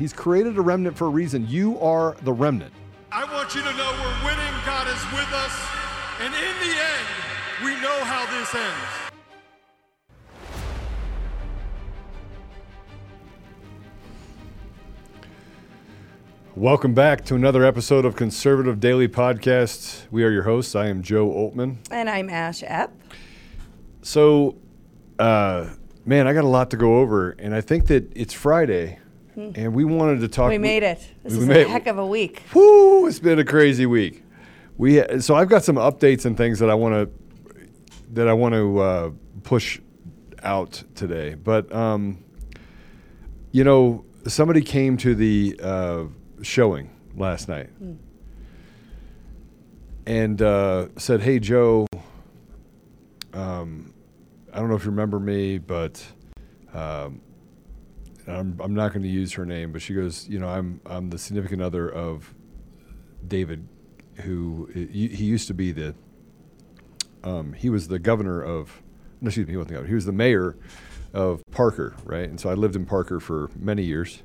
He's created a remnant for a reason. You are the remnant. I want you to know we're winning. God is with us. And in the end, we know how this ends. Welcome back to another episode of Conservative Daily Podcast. We are your hosts. I am Joe Oltmann. And I'm Ash Epp. So, uh, man, I got a lot to go over, and I think that it's Friday, and we wanted to talk. We made it. This is a heck of a week. Whoo! It's been a crazy week. We so I've got some updates and things that I want to that I want to uh, push out today. But um, you know, somebody came to the uh, showing last night and uh, said, "Hey, Joe." Um, I don't know if you remember me, but um, I'm, I'm not going to use her name, but she goes, you know, I'm I'm the significant other of David, who he, used to be the um, he was the governor of no, excuse me, he wasn't the governor. He was the mayor of Parker, right? And so I lived in Parker for many years,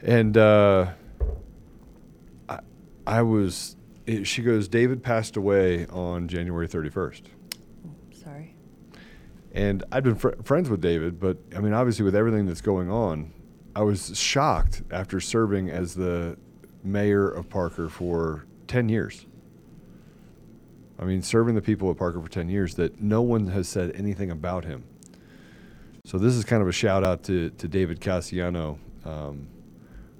and uh, I, I was. It, she goes, David passed away on January 31st. And I'd been fr- friends with David, but I mean, obviously, with everything that's going on, I was shocked after serving as the mayor of Parker for 10 years. I mean, serving the people of Parker for 10 years, that no one has said anything about him. So, this is kind of a shout out to, to David Casiano. Um,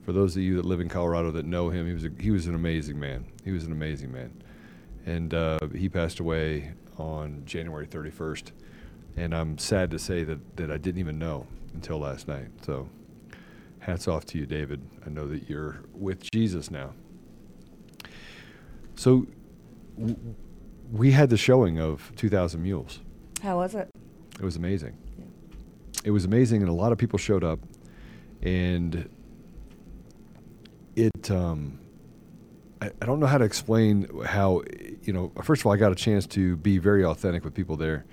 for those of you that live in Colorado that know him, he was, a, he was an amazing man. He was an amazing man. And uh, he passed away on January 31st and I'm sad to say that, that I didn't even know until last night. So, hats off to you, David. I know that you're with Jesus now. So, w- we had the showing of 2,000 Mules. How was it? It was amazing. It was amazing, and a lot of people showed up, and it. Um, I, I don't know how to explain how you know. First of all, I got a chance to be very authentic with people there,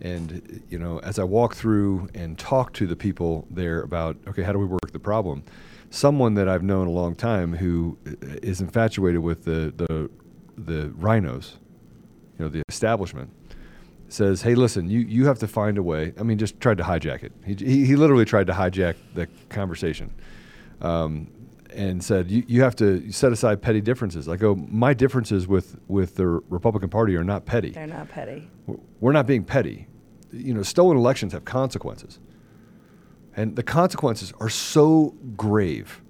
and you know, as I walk through and talk to the people there about okay, how do we work the problem? Someone that I've known a long time who is infatuated with the the the RINOs, you know, the establishment says, "Hey, listen, you, you have to find a way." I mean, just tried to hijack it. He, he, he literally tried to hijack the conversation, um, and said, you, "You have to set aside petty differences." I go, "My differences with with the Republican Party are not petty. They're not petty. We're not being petty. You know, stolen elections have consequences, and the consequences are so grave.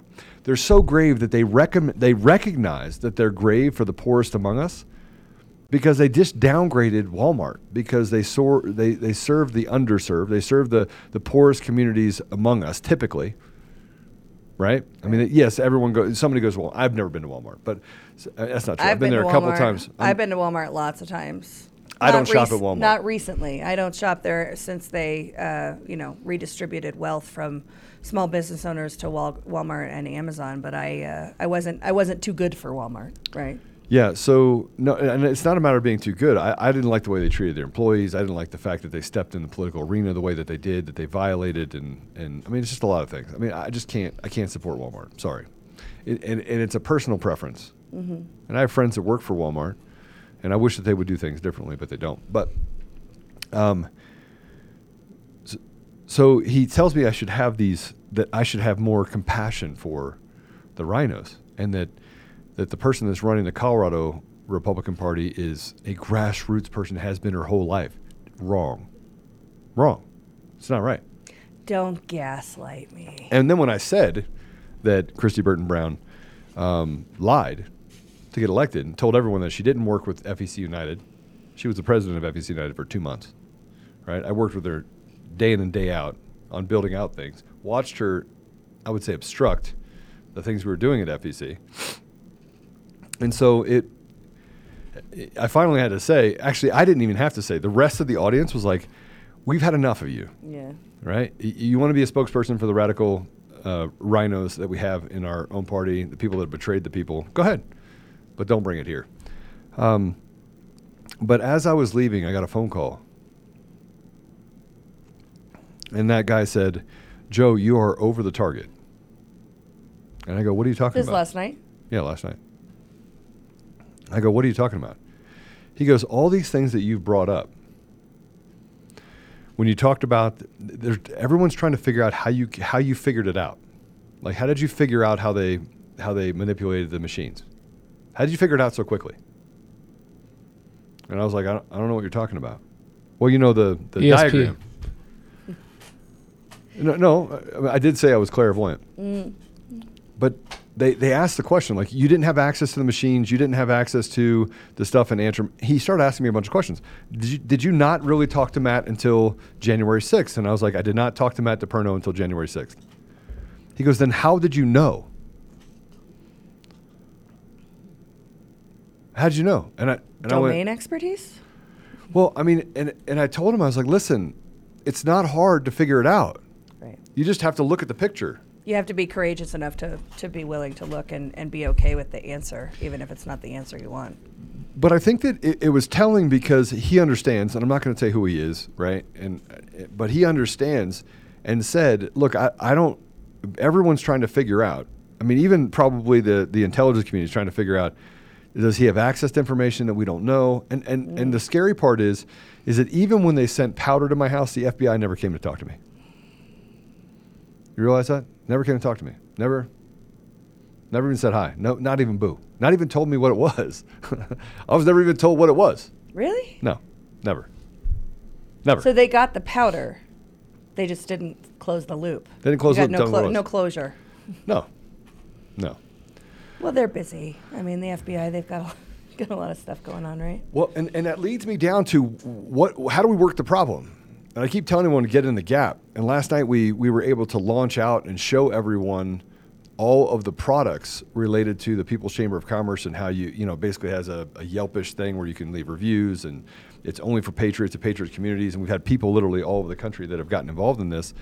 They're so grave that they recommend they recognize that they're grave for the poorest among us." because they just downgraded Walmart because they sor- they they serve the underserved, they serve the the poorest communities among us typically. Right? I mean, yes, everyone goes. Somebody goes, "Well, I've never been to Walmart," but uh, that's not true. I've, been, there a couple Walmart. times. I'm- I've been to Walmart lots of times. I don't shop at Walmart. Not recently. I don't shop there since they, uh, you know, redistributed wealth from small business owners to Wal- Walmart and Amazon. But I, uh, I wasn't, I wasn't too good for Walmart, right? Yeah, so no, and it's not a matter of being too good. I, I didn't like the way they treated their employees. I didn't like the fact that they stepped in the political arena the way that they did, that they violated, and and I mean, it's just a lot of things. I mean, I just can't, I can't support Walmart. Sorry, it, and and it's a personal preference. And I have friends that work for Walmart, and I wish that they would do things differently, but they don't. But, um, so, so he tells me I should have these, that I should have more compassion for the RINOs. and that that the person that's running the Colorado Republican Party is a grassroots person has been her whole life. Wrong. Wrong. It's not right. Don't gaslight me. And then when I said that Kristi Burton Brown um, lied to get elected and told everyone that she didn't work with FEC United, she was the president of FEC United for two months. Right? I worked with her day in and day out on building out things. Watched her, I would say, obstruct the things we were doing at FEC. And so it, I finally had to say, actually, I didn't even have to say. The rest of the audience was like, "We've had enough of you." Yeah. right? You want to be a spokesperson for the radical uh, RINOs that we have in our own party, the people that betrayed the people. Go ahead, but don't bring it here. Um, but as I was leaving, I got a phone call, and that guy said, "Joe, you are over the target." And I go, "What are you talking This about?" last night? Yeah, last night. I go, what are you talking about? He goes, all these things that you've brought up. When you talked about, there's, everyone's trying to figure out how you how you figured it out. Like, how did you figure out how they how they manipulated the machines? How did you figure it out so quickly? And I was like, I don't, I don't know what you're talking about. Well, you know the the ESP. diagram. No, no, I- I did say I was clairvoyant mm. but they, they asked the question like you didn't have access to the machines you didn't have access to the stuff in Antrim. He started asking me a bunch of questions. Did you, did you not really talk to Matt until January 6th? And I was like, I did not talk to Matt DePerno until January 6th. He goes, then how did you know? How did you know? And I and I went, Domain expertise? well, I mean, and and I told him I was like, listen, it's not hard to figure it out. Right. You just have to look at the picture. You have to be courageous enough to, to be willing to look and, and be okay with the answer, even if it's not the answer you want. But I think that it, it was telling because he understands, and I'm not going to say who he is, right? And but he understands and said, "Look, I, I don't. Everyone's trying to figure out. I mean, even probably the the intelligence community is trying to figure out: does he have access to information that we don't know? And and and the mm. scary part is, is that even when they sent powder to my house, the FBI never came to talk to me. You realize that? Never came to talk to me. Never. Never even said hi. No, not even boo. Not even told me what it was. I was never even told what it was. Really? No, never. Never. So they got the powder. They just didn't close the loop. They didn't close the loop, No, tell them what it no closure. no. No. Well, they're busy. I mean, the FBI, they've got a, got a lot of stuff going on, right? Well, and, and that leads me down to what? How do we work the problem? And I keep telling everyone to get in the gap. And last night we we were able to launch out and show everyone all of the products related to the People's Chamber of Commerce and how you you know basically has a, a Yelpish thing where you can leave reviews and it's only for patriots and patriot communities. And we've had people literally all over the country that have gotten involved in this.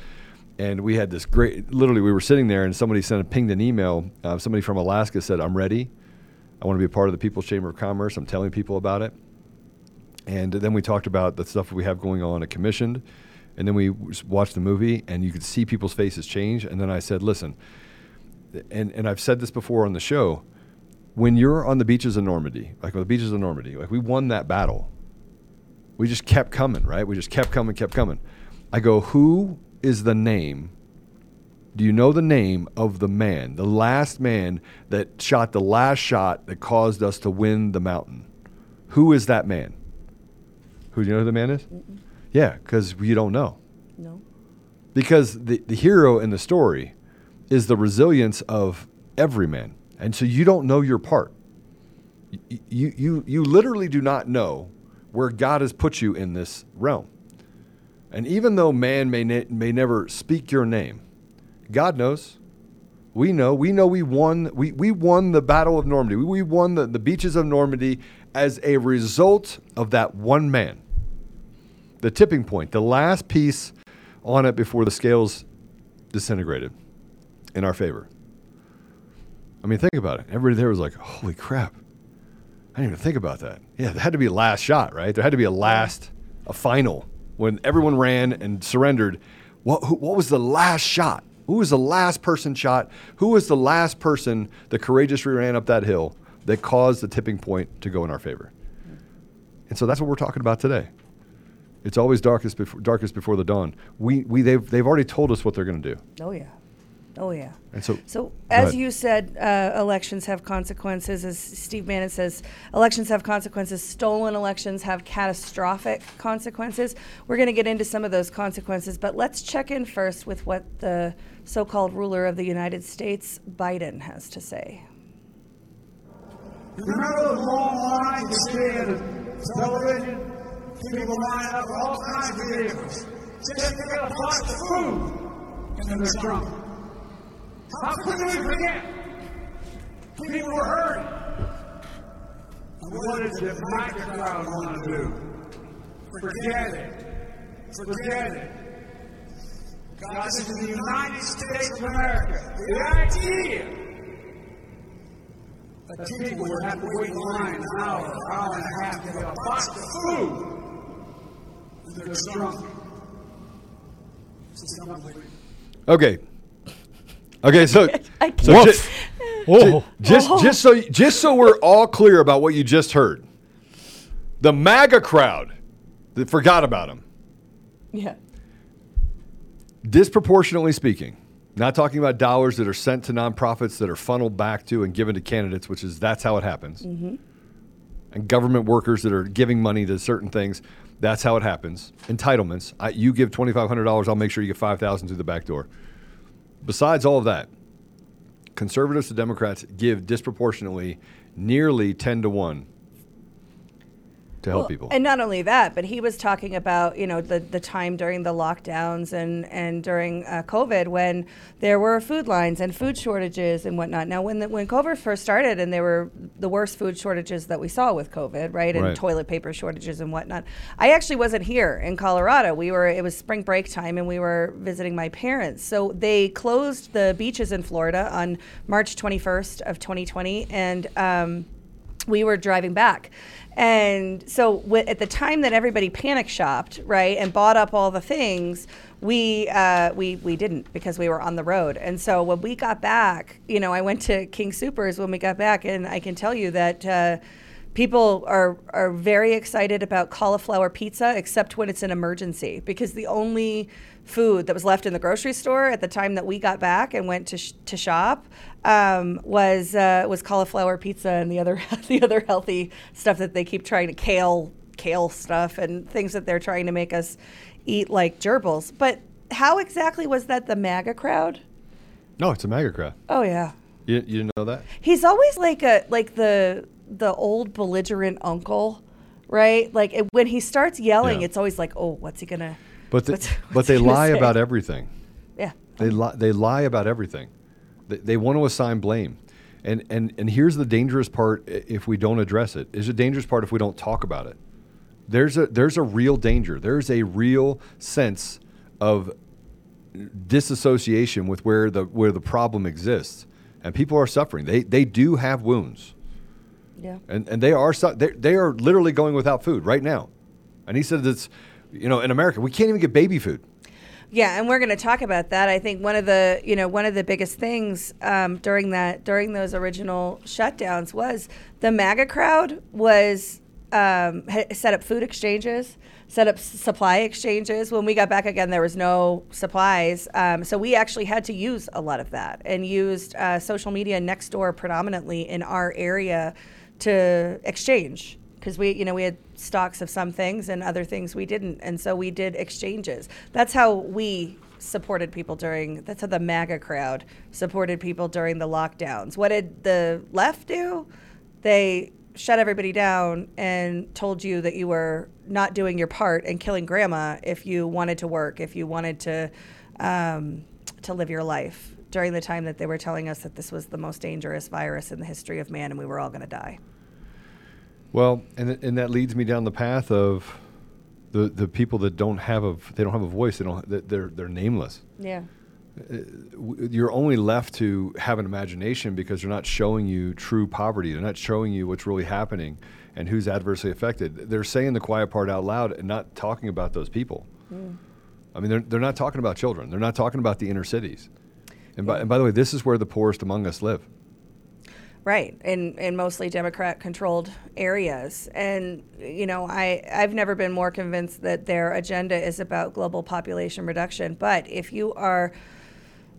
And we had this great. Literally, we were sitting there, and somebody sent a pinged an email. Uh, somebody from Alaska said, "I'm ready. I want to be a part of the People's Chamber of Commerce. I'm telling people about it." And then we talked about the stuff we have going on at Commissioned. And then we watched the movie, and you could see people's faces change. And then I said, listen, and, and I've said this before on the show when you're on the beaches of Normandy, like on the beaches of Normandy, like we won that battle. We just kept coming, right? We just kept coming, kept coming. I go, who is the name? Do you know the name of the man, the last man that shot the last shot that caused us to win the mountain? Who is that man? Who do you know who the man is? Yeah, because you don't know. No. Because the, the hero in the story is the resilience of every man. And so you don't know your part. You, you, you, you literally do not know where God has put you in this realm. And even though man may, ne- may never speak your name, God knows. We know. We know we won. We, we won the Battle of Normandy. We, we won the, the beaches of Normandy as a result of that one man. The tipping point, the last piece on it before the scales disintegrated in our favor. I mean, think about it. Everybody there was like, holy crap. I didn't even think about that. Yeah, there had to be a last shot, right? There had to be a last, a final. When everyone ran and surrendered, what, who, what was the last shot? Who was the last person shot? Who was the last person that courageously ran up that hill that caused the tipping point to go in our favor? And so that's what we're talking about today. It's always darkest before, darkest before the dawn. We, we, they've, they've already told us what they're going to do. Oh, yeah. Oh yeah. And so, So, as you said, uh, elections have consequences. As Steve Bannon says, elections have consequences. Stolen elections have catastrophic consequences. We're going to get into some of those consequences, but let's check in first with what the so called ruler of the United States, Biden, has to say. Remember the long lines you see on People lining up for all kinds of vehicles. Just to get a box of food and in their trunk. How could we forget? People were hurting. And what does the MAGA crowd want to do? Forget it. Forget it. God, this is the United States of America. The idea that people would have to wait in line an hour, an hour and a half to get a box of food. And they're drunk. This unbelievable. okay, okay, so, so can't. ju- ju- just just so just so we're all clear about what you just heard, the MAGA crowd that forgot about him. Yeah. disproportionately speaking, not talking about dollars that are sent to nonprofits that are funneled back to and given to candidates, which is that's how it happens, mm-hmm. and government workers that are giving money to certain things. That's how it happens. Entitlements. I, you give twenty five hundred dollars, I'll make sure you get five thousand through the back door. Besides all of that, conservatives to Democrats give disproportionately, nearly ten to one, to help Well, people. And not only that, but he was talking about you know the, the time during the lockdowns and and during uh, COVID when there were food lines and food shortages and whatnot. Now, when the, when COVID first started and there were the worst food shortages that we saw with COVID, right, and Right. toilet paper shortages and whatnot, I actually wasn't here in Colorado. We were it was spring break time and we were visiting my parents. So they closed the beaches in Florida on March 21st of 2020 and. Um, we were driving back. And so w- at the time that everybody panic shopped, right, and bought up all the things, we uh, we we didn't because we were on the road. And so when we got back, you know, I went to King Supers when we got back, and I can tell you that. Uh, People are, are very excited about cauliflower pizza, except when it's an emergency, because the only food that was left in the grocery store at the time that we got back and went to, sh- to shop um, was uh, was cauliflower pizza and the other the other healthy stuff that they keep trying to kale kale stuff and things that they're trying to make us eat like gerbils. But how exactly was that the MAGA crowd? no, it's a MAGA crowd. Oh yeah, You, you didn't know that? he's always like a like the the old belligerent uncle, right? Like it, when he starts yelling, Yeah. it's always like, oh, what's he gonna? But the, what's- but what's they lie say? about everything. Yeah. They lie. They lie about everything. They, they want to assign blame, and and and here's the dangerous part. If we don't address it, is a dangerous part if we don't talk about it. There's a there's a real danger. There's a real sense of disassociation with where the where the problem exists, and people are suffering. They they do have wounds, Yeah. and and they are su- they they are literally going without food right now. And he said that's, you know, in America we can't even get baby food. Yeah, and we're going to talk about that. I think one of the you know one of the biggest things um, during that during those original shutdowns was the MAGA crowd was um, set up food exchanges, set up supply exchanges. When we got back again, there was no supplies, um, so we actually had to use a lot of that and used uh, social media next door predominantly in our area to exchange because we you know we had stocks of some things and other things we didn't and so we did exchanges. That's how we supported people during that's how the maga crowd supported people during the lockdowns. What did the left do? They shut everybody down and told you that you were not doing your part and killing grandma if you wanted to work if you wanted to um, to live your life during the time that they were telling us that this was the most dangerous virus in the history of man and we were all going to die Well, and and that leads me down the path of the the people that don't have a they don't have a voice. They don't. They're they're nameless. yeah uh, W- You're only left to have an imagination because they're not showing you true poverty. They're not showing you what's really happening and who's adversely affected. They're saying the quiet part out loud and not talking about those people. Mm. I mean, they're they're not talking about children. They're not talking about the inner cities. And by, and by the way, this is where the poorest among us live. Right, in, in mostly Democrat controlled areas. And, you know, I, I've never been more convinced that their agenda is about global population reduction. But if you are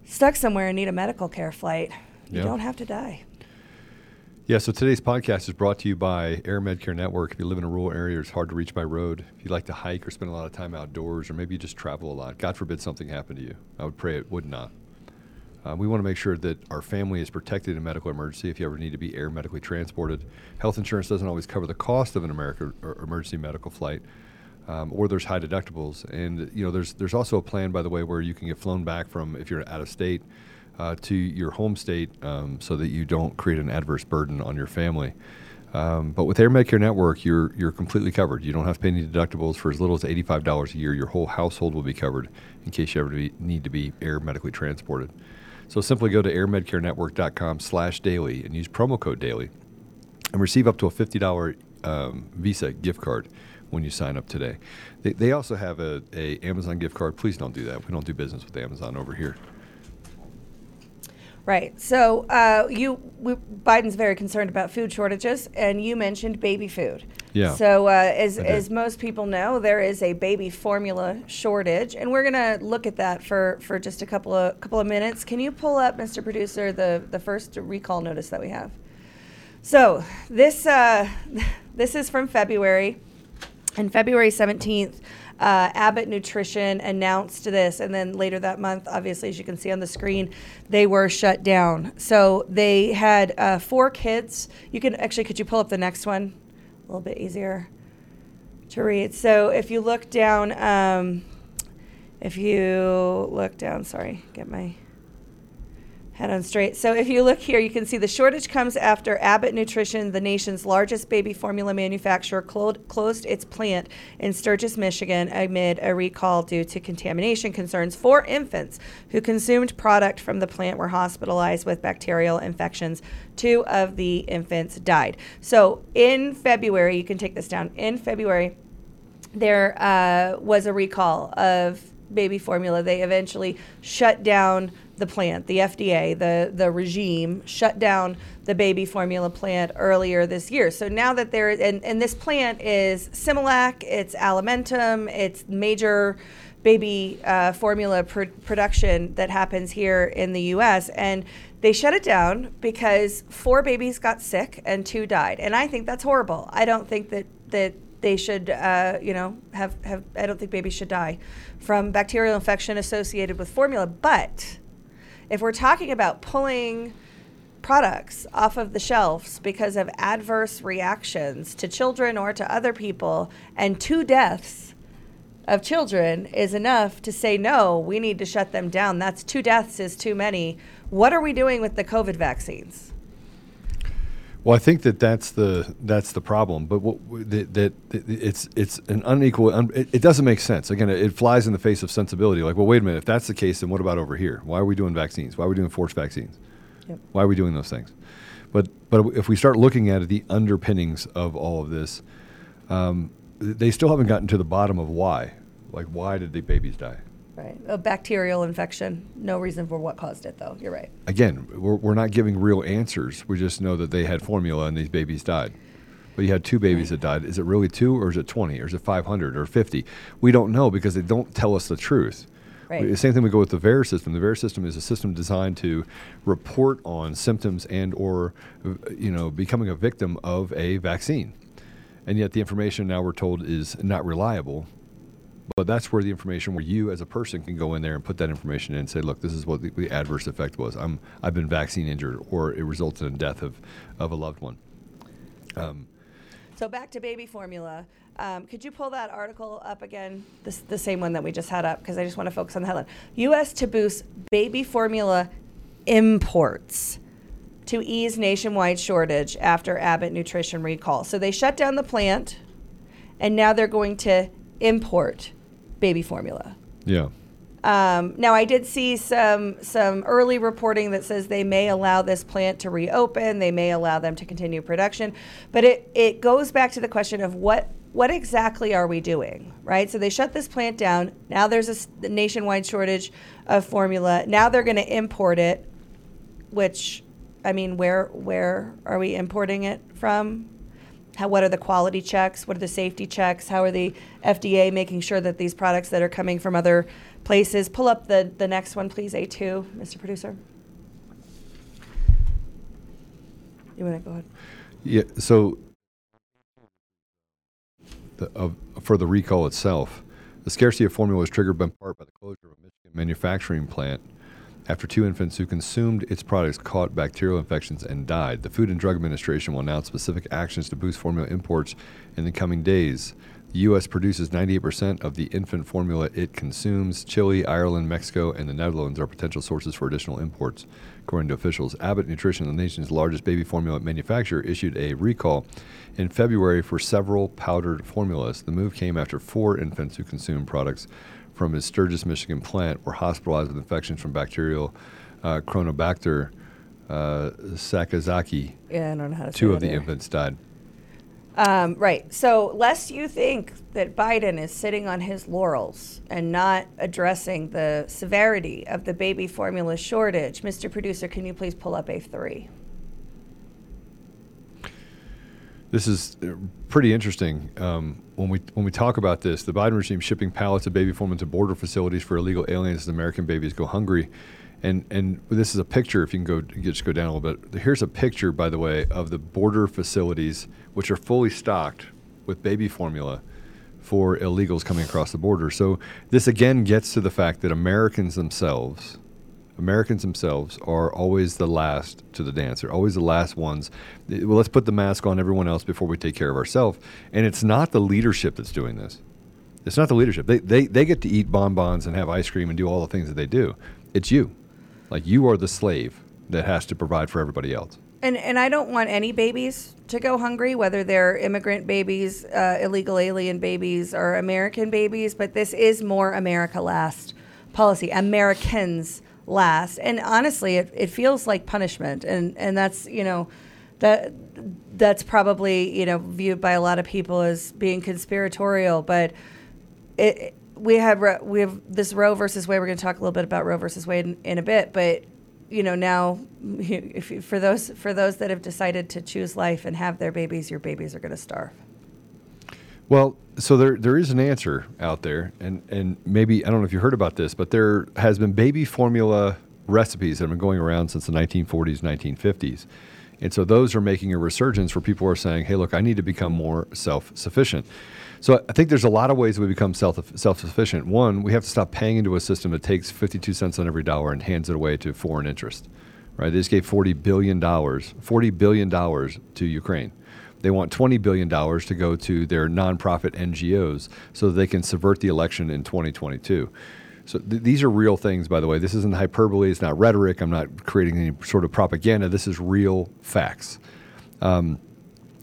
stuck somewhere and need a medical care flight, you Yeah. don't have to die. Yeah, so today's podcast is brought to you by AirMedCare Network. If you live in a rural area, it's hard to reach by road. If you like to hike or spend a lot of time outdoors, or maybe you just travel a lot, God forbid something happened to you. I would pray it would not. Uh, we want to make sure that our family is protected in a medical emergency if you ever need to be air medically transported. Health insurance doesn't always cover the cost of an America or emergency medical flight, um, or there's high deductibles. And you know, there's there's also a plan, by the way, where you can get flown back from if you're out of state uh, to your home state, um, so that you don't create an adverse burden on your family. Um, but with AirMedCare Network, you're you're completely covered. You don't have to pay any deductibles for as little as eighty-five dollars a year. Your whole household will be covered in case you ever need to be air medically transported. So simply go to airmedcarenetwork.com/daily and use promo code daily, and receive up to a fifty dollar um, Visa gift card when you sign up today. They, they also have a, a Amazon gift card. Please don't do that. We don't do business with Amazon over here. Right. So uh, you, we, Biden's very concerned about food shortages, and you mentioned baby food. Yeah. So uh, as as most people know, there is a baby formula shortage, and we're gonna look at that for, for just a couple of couple of minutes. Can you pull up, Mr. Producer, the the first recall notice that we have? So this uh, this is from February. And February 17th, uh, Abbott Nutrition announced this. And then later that month, obviously, as you can see on the screen, they were shut down. So they had uh, four kids. You can actually, could you pull up the next one? A little bit easier to read. So if you look down, um, if you look down, sorry, get my head on straight. So if you look here, you can see the shortage comes after Abbott Nutrition, the nation's largest baby formula manufacturer, clo- closed its plant in Sturgis, Michigan, amid a recall due to contamination concerns. Four infants who consumed product from the plant were hospitalized with bacterial infections. Two of the infants died. So in February, you can take this down. In February, there uh, was a recall of baby formula. They eventually shut down the plant. The FDA, the the regime, shut down the baby formula plant earlier this year. So now that there and, and this plant is Similac, it's Alimentum, it's major baby uh, formula pr- production that happens here in the U.S. and they shut it down because four babies got sick and two died. And I think that's horrible. I don't think that that they should, uh, you know, have, have, I don't think babies should die from bacterial infection associated with formula. But if we're talking about pulling products off of the shelves because of adverse reactions to children or to other people and two deaths of children is enough to say, no, we need to shut them down. That's two deaths is too many. What are we doing with the COVID vaccines? Well, I think that that's the that's the problem. But what, that, that, it's it's an unequal. Un, it, it doesn't make sense. Again, it, it flies in the face of sensibility. Like, well, wait a minute. If that's the case, then what about over here? Why are we doing vaccines? Why are we doing forced vaccines? Yep. Why are we doing those things? But but if we start looking at the underpinnings of all of this, um, they still haven't gotten to the bottom of why. Like, why did the babies die? Right. A bacterial infection. No reason for what caused it, though. You're right. Again, we're, we're not giving real answers. We just know that they had formula and these babies died. But you had two babies that died. Is it really two, or is it 20, or is it 500, or 50? We don't know because they don't tell us the truth. Right. The same thing we go with the VAERS system. The VAERS system is a system designed to report on symptoms and or you know becoming a victim of a vaccine, and yet the information now we're told is not reliable. But that's where the information, where you as a person can go in there and put that information in and say, look, this is what the, the adverse effect was. I'm I've been vaccine injured, or it resulted in death of of a loved one. Um, So back to baby formula. Um, could you pull that article up again? This the same one that we just had up because I just want to focus on the headline. U.S. to boost baby formula imports to ease nationwide shortage after Abbott Nutrition recall. So they shut down the plant, and now they're going to import baby formula. yeah. Um, now, I did see some some early reporting that says they may allow this plant to reopen. They may allow them to continue production, but it it goes back to the question of what what exactly are we doing, right? So they shut this plant down. Now there's a nationwide shortage of formula. Now they're going to import it, which, I mean, where where are we importing it from? How what are the quality checks? What are the safety checks? How are the FDA making sure that these products that are coming from other places? Pull up the the next one, please, A2, Mr. Producer. You want to go ahead? Yeah. So, the, of for the recall itself, the scarcity of formula was triggered in part by the closure of a Michigan manufacturing plant after two infants who consumed its products caught bacterial infections and died. The Food and Drug Administration will announce specific actions to boost formula imports in the coming days. The U.S. produces 98% of the infant formula it consumes. Chile, Ireland, Mexico, and the Netherlands are potential sources for additional imports, according to officials. Abbott Nutrition, the nation's largest baby formula manufacturer, issued a recall in February for several powdered formulas. The move came after four infants who consumed products from his Sturgis, Michigan plant were hospitalized with infections from bacterial uh, Cronobacter uh, sakazakii. Yeah, I don't know how to Two of the either. infants died. Um, right. So, lest you think that Biden is sitting on his laurels and not addressing the severity of the baby formula shortage, Mr. Producer, can you please pull up A3? This is uh, pretty interesting. Um, when we when we talk about this, the Biden regime shipping pallets of baby formula to border facilities for illegal aliens as American babies go hungry, and and this is a picture. If you can go just go down a little bit. Here's a picture, by the way, of the border facilities which are fully stocked with baby formula for illegals coming across the border. So this again gets to the fact that Americans themselves Americans themselves are always the last to the dance. They're always the last ones. Well, let's put the mask on everyone else before we take care of ourselves. And it's not the leadership that's doing this. It's not the leadership. They, they, they get to eat bonbons and have ice cream and do all the things that they do. It's you. Like you are the slave that has to provide for everybody else. And, and I don't want any babies to go hungry, whether they're immigrant babies, uh, illegal alien babies, or American babies. But this is more America last policy. Americans last. And honestly, it, it feels like punishment. And, and that's, you know, that that's probably, you know, viewed by a lot of people as being conspiratorial. But it, we have we have this Roe versus Wade. We're going to talk a little bit about Roe versus Wade in, in a bit, but you know now, if for those for those that have decided to choose life and have their babies, your babies are going to starve. Well, so there there is an answer out there, and and maybe I don't know if you heard about this, but there has been baby formula recipes that have been going around since the 1940s, 1950s, and so those are making a resurgence where people are saying, "Hey, look, I need to become more self-sufficient." So I think there's a lot of ways we become self self-sufficient. One, we have to stop paying into a system that takes 52 cents on every dollar and hands it away to foreign interest. Right? They just gave 40 billion dollars, 40 billion dollars to Ukraine. They want $20 billion to go to their nonprofit NGOs so that they can subvert the election in 2022. So th- these are real things, by the way. This isn't hyperbole. It's not rhetoric. I'm not creating any sort of propaganda. This is real facts. Um,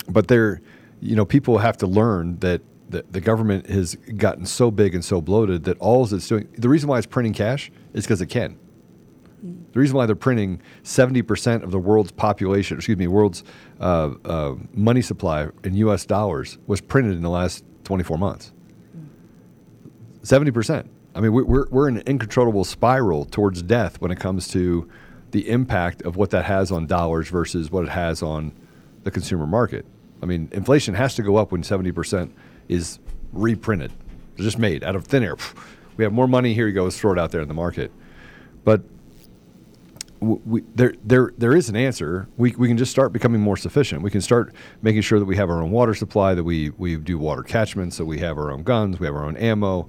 but they're, you know, people have to learn that the, the government has gotten so big and so bloated that all it's doing, the reason why it's printing cash is because it can. The reason why they're printing 70% of the world's population, excuse me, world's uh, uh, money supply in US dollars was printed in the last 24 months. 70%. I mean, we- we're, we're in an incontrollable spiral towards death when it comes to the impact of what that has on dollars versus what it has on the consumer market. I mean, inflation has to go up when 70% is reprinted. Just made out of thin air. We have more money, here you go, let's throw it out there in the market. But we, there, there, there is an answer. We, we can just start becoming more sufficient. We can start making sure that we have our own water supply, that we, we do water catchments, that we have our own guns, we have our own ammo.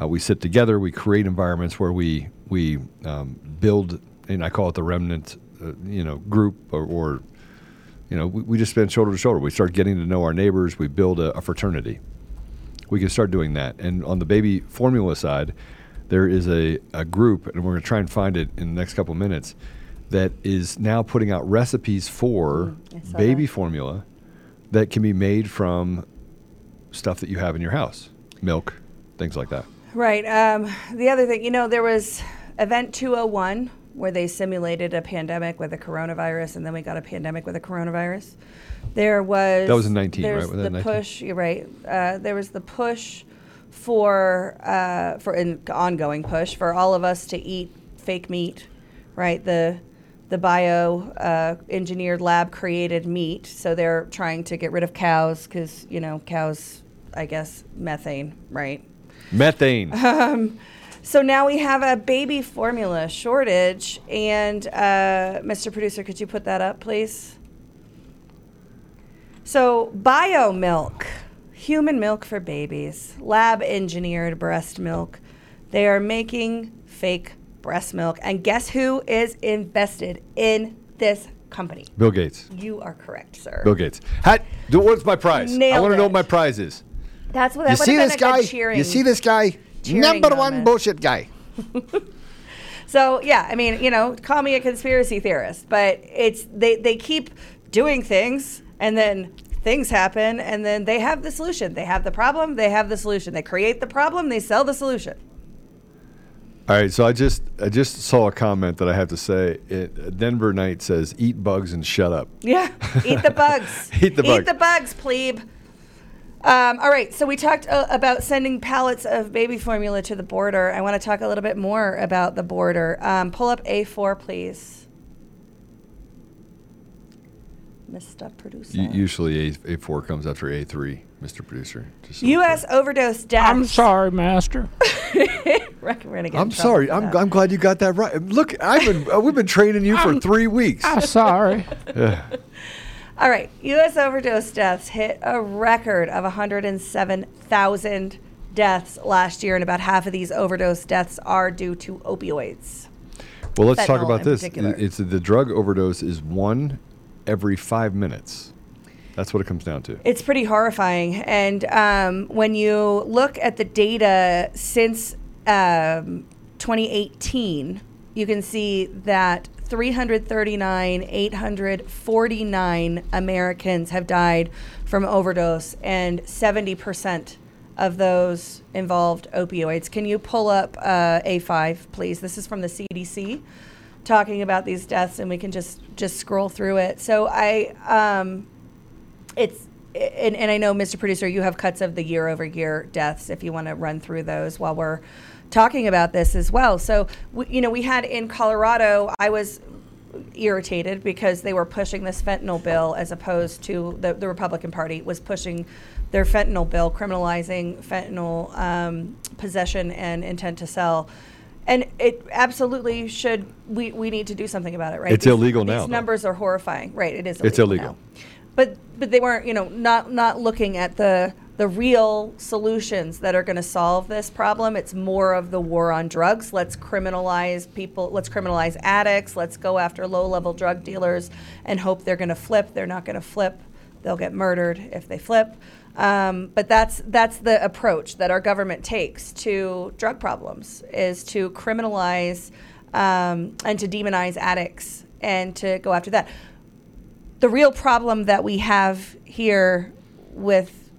Uh, we sit together, we create environments where we, we um, build, and I call it the remnant, uh, you know, group or, or you know, we, we just spend shoulder to shoulder. We start getting to know our neighbors. We build a, a fraternity. We can start doing that. And on the baby formula side, there is a, a group, and we're going to try and find it in the next couple of minutes, that is now putting out recipes for saw baby that. formula that can be made from stuff that you have in your house milk, things like that. Right. Um, the other thing, you know, there was Event 201 where they simulated a pandemic with a coronavirus, and then we got a pandemic with a coronavirus. There was That was in 19, right? Was the 19? push. You're right. Uh, there was the push for uh, for an ongoing push for all of us to eat fake meat, right? The the bio uh, engineered lab created meat. So they're trying to get rid of cows because you know cows, I guess methane, right? Methane. So now we have a baby formula shortage. And uh, Mr. Producer, could you put that up, please? So, Biomilq, human milk for babies, lab engineered breast milk. They are making fake breast milk. And guess who is invested in this company? Bill Gates. You are correct, sir. Bill Gates. Do, what's my prize? I want to know what my prize is. That's what You that see this guy? cheering. You see this guy? Number one bullshit guy. So yeah, I mean, you know, call me a conspiracy theorist, but it's they they keep doing things and then things happen and then they have the solution. They have the problem, they have the solution. They create the problem, they sell the solution. All right, so I just I just saw a comment that I have to say. It, Denver Knight says, "Eat bugs and shut up." Yeah, eat the bugs. Eat the bugs. Eat the bugs, plebe. Um, all right, so we talked uh, about sending pallets of baby formula to the border. I want to talk a little bit more about the border. Um, pull up A4, please. Mr. Producer. U- usually, A A four comes after A three, Mr. Producer. So U.S. overdose deaths. I'm sorry, Master. We're gonna get I'm sorry. I'm, that. I'm glad you got that right. Look, I've been uh, we've been training you for three weeks. I'm sorry. All right, U.S. overdose deaths hit a record of 107,000 deaths last year, and about half of these overdose deaths are due to opioids. Well, let's talk about this. particular. It's the drug overdose is one every five minutes. That's what it comes down to. It's pretty horrifying. And um, when you look at the data since um, 2018, you can see that 339, 849 Americans have died from overdose, and 70% of those involved opioids. Can you pull up uh, A5, please? This is from the CDC talking about these deaths, and we can just just scroll through it. So I. Um, it's and, and I know, Mr. Producer, you have cuts of the year over year deaths if you want to run through those while we're talking about this as well. So, we, you know, we had in Colorado, I was irritated because they were pushing this fentanyl bill as opposed to the, the Republican Party was pushing their fentanyl bill, criminalizing fentanyl um, possession and intent to sell. And it absolutely should. We, we need to do something about it, right? It's These- illegal now, These though. numbers are horrifying, right? It is. It's illegal. now but but they weren't you know not not looking at the the real solutions that are going to solve this problem it's more of the war on drugs let's criminalize people let's criminalize addicts let's go after low level drug dealers and hope they're going to flip they're not going to flip they'll get murdered if they flip um, but that's that's the approach that our government takes to drug problems is to criminalize um, and to demonize addicts and to go after that the real problem that we have here with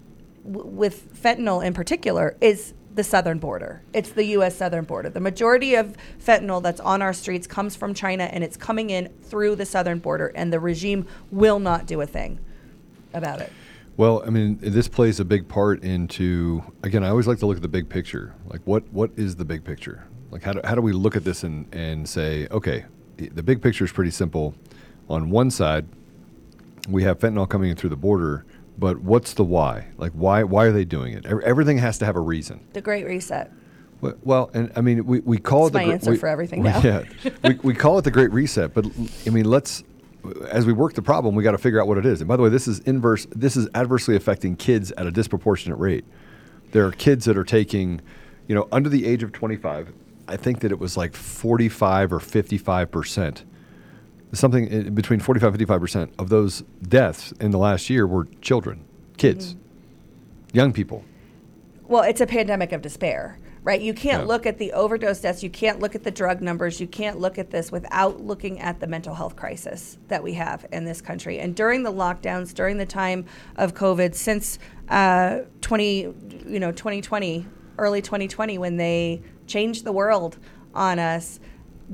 with fentanyl in particular is the southern border. It's the U.S. southern border. The majority of fentanyl that's on our streets comes from China, and it's coming in through the southern border, and the regime will not do a thing about it. Well, I mean, this plays a big part into again. I always like to look at the big picture. Like, what what is the big picture? Like, how do, how do we look at this and and say, okay, the- big picture is pretty simple. On one side, we have fentanyl coming in through the border, but what's the why? Like, why why are they doing it? Everything has to have a reason. The Great Reset. Well- and I mean, we, we call That's it my the gr- answer we- for everything we- now. Yeah, we, we call it the Great Reset, but I mean, let's as we work the problem, we got to figure out what it is. And by the way, this is inverse. This is adversely affecting kids at a disproportionate rate. There are kids that are taking, you know, under the age of 25. I think that it was like 45 or 55 percent. Something between 45 and 55 percent of those deaths in the last year were children, kids, mm-hmm. young people. Well, it's a pandemic of despair, right? You can't Yeah. look at the overdose deaths, you can't look at the drug numbers, you can't look at this without looking at the mental health crisis that we have in this country. And during the lockdowns, during the time of COVID, since uh, 20, you know, 2020, early 2020, when they changed the world on us,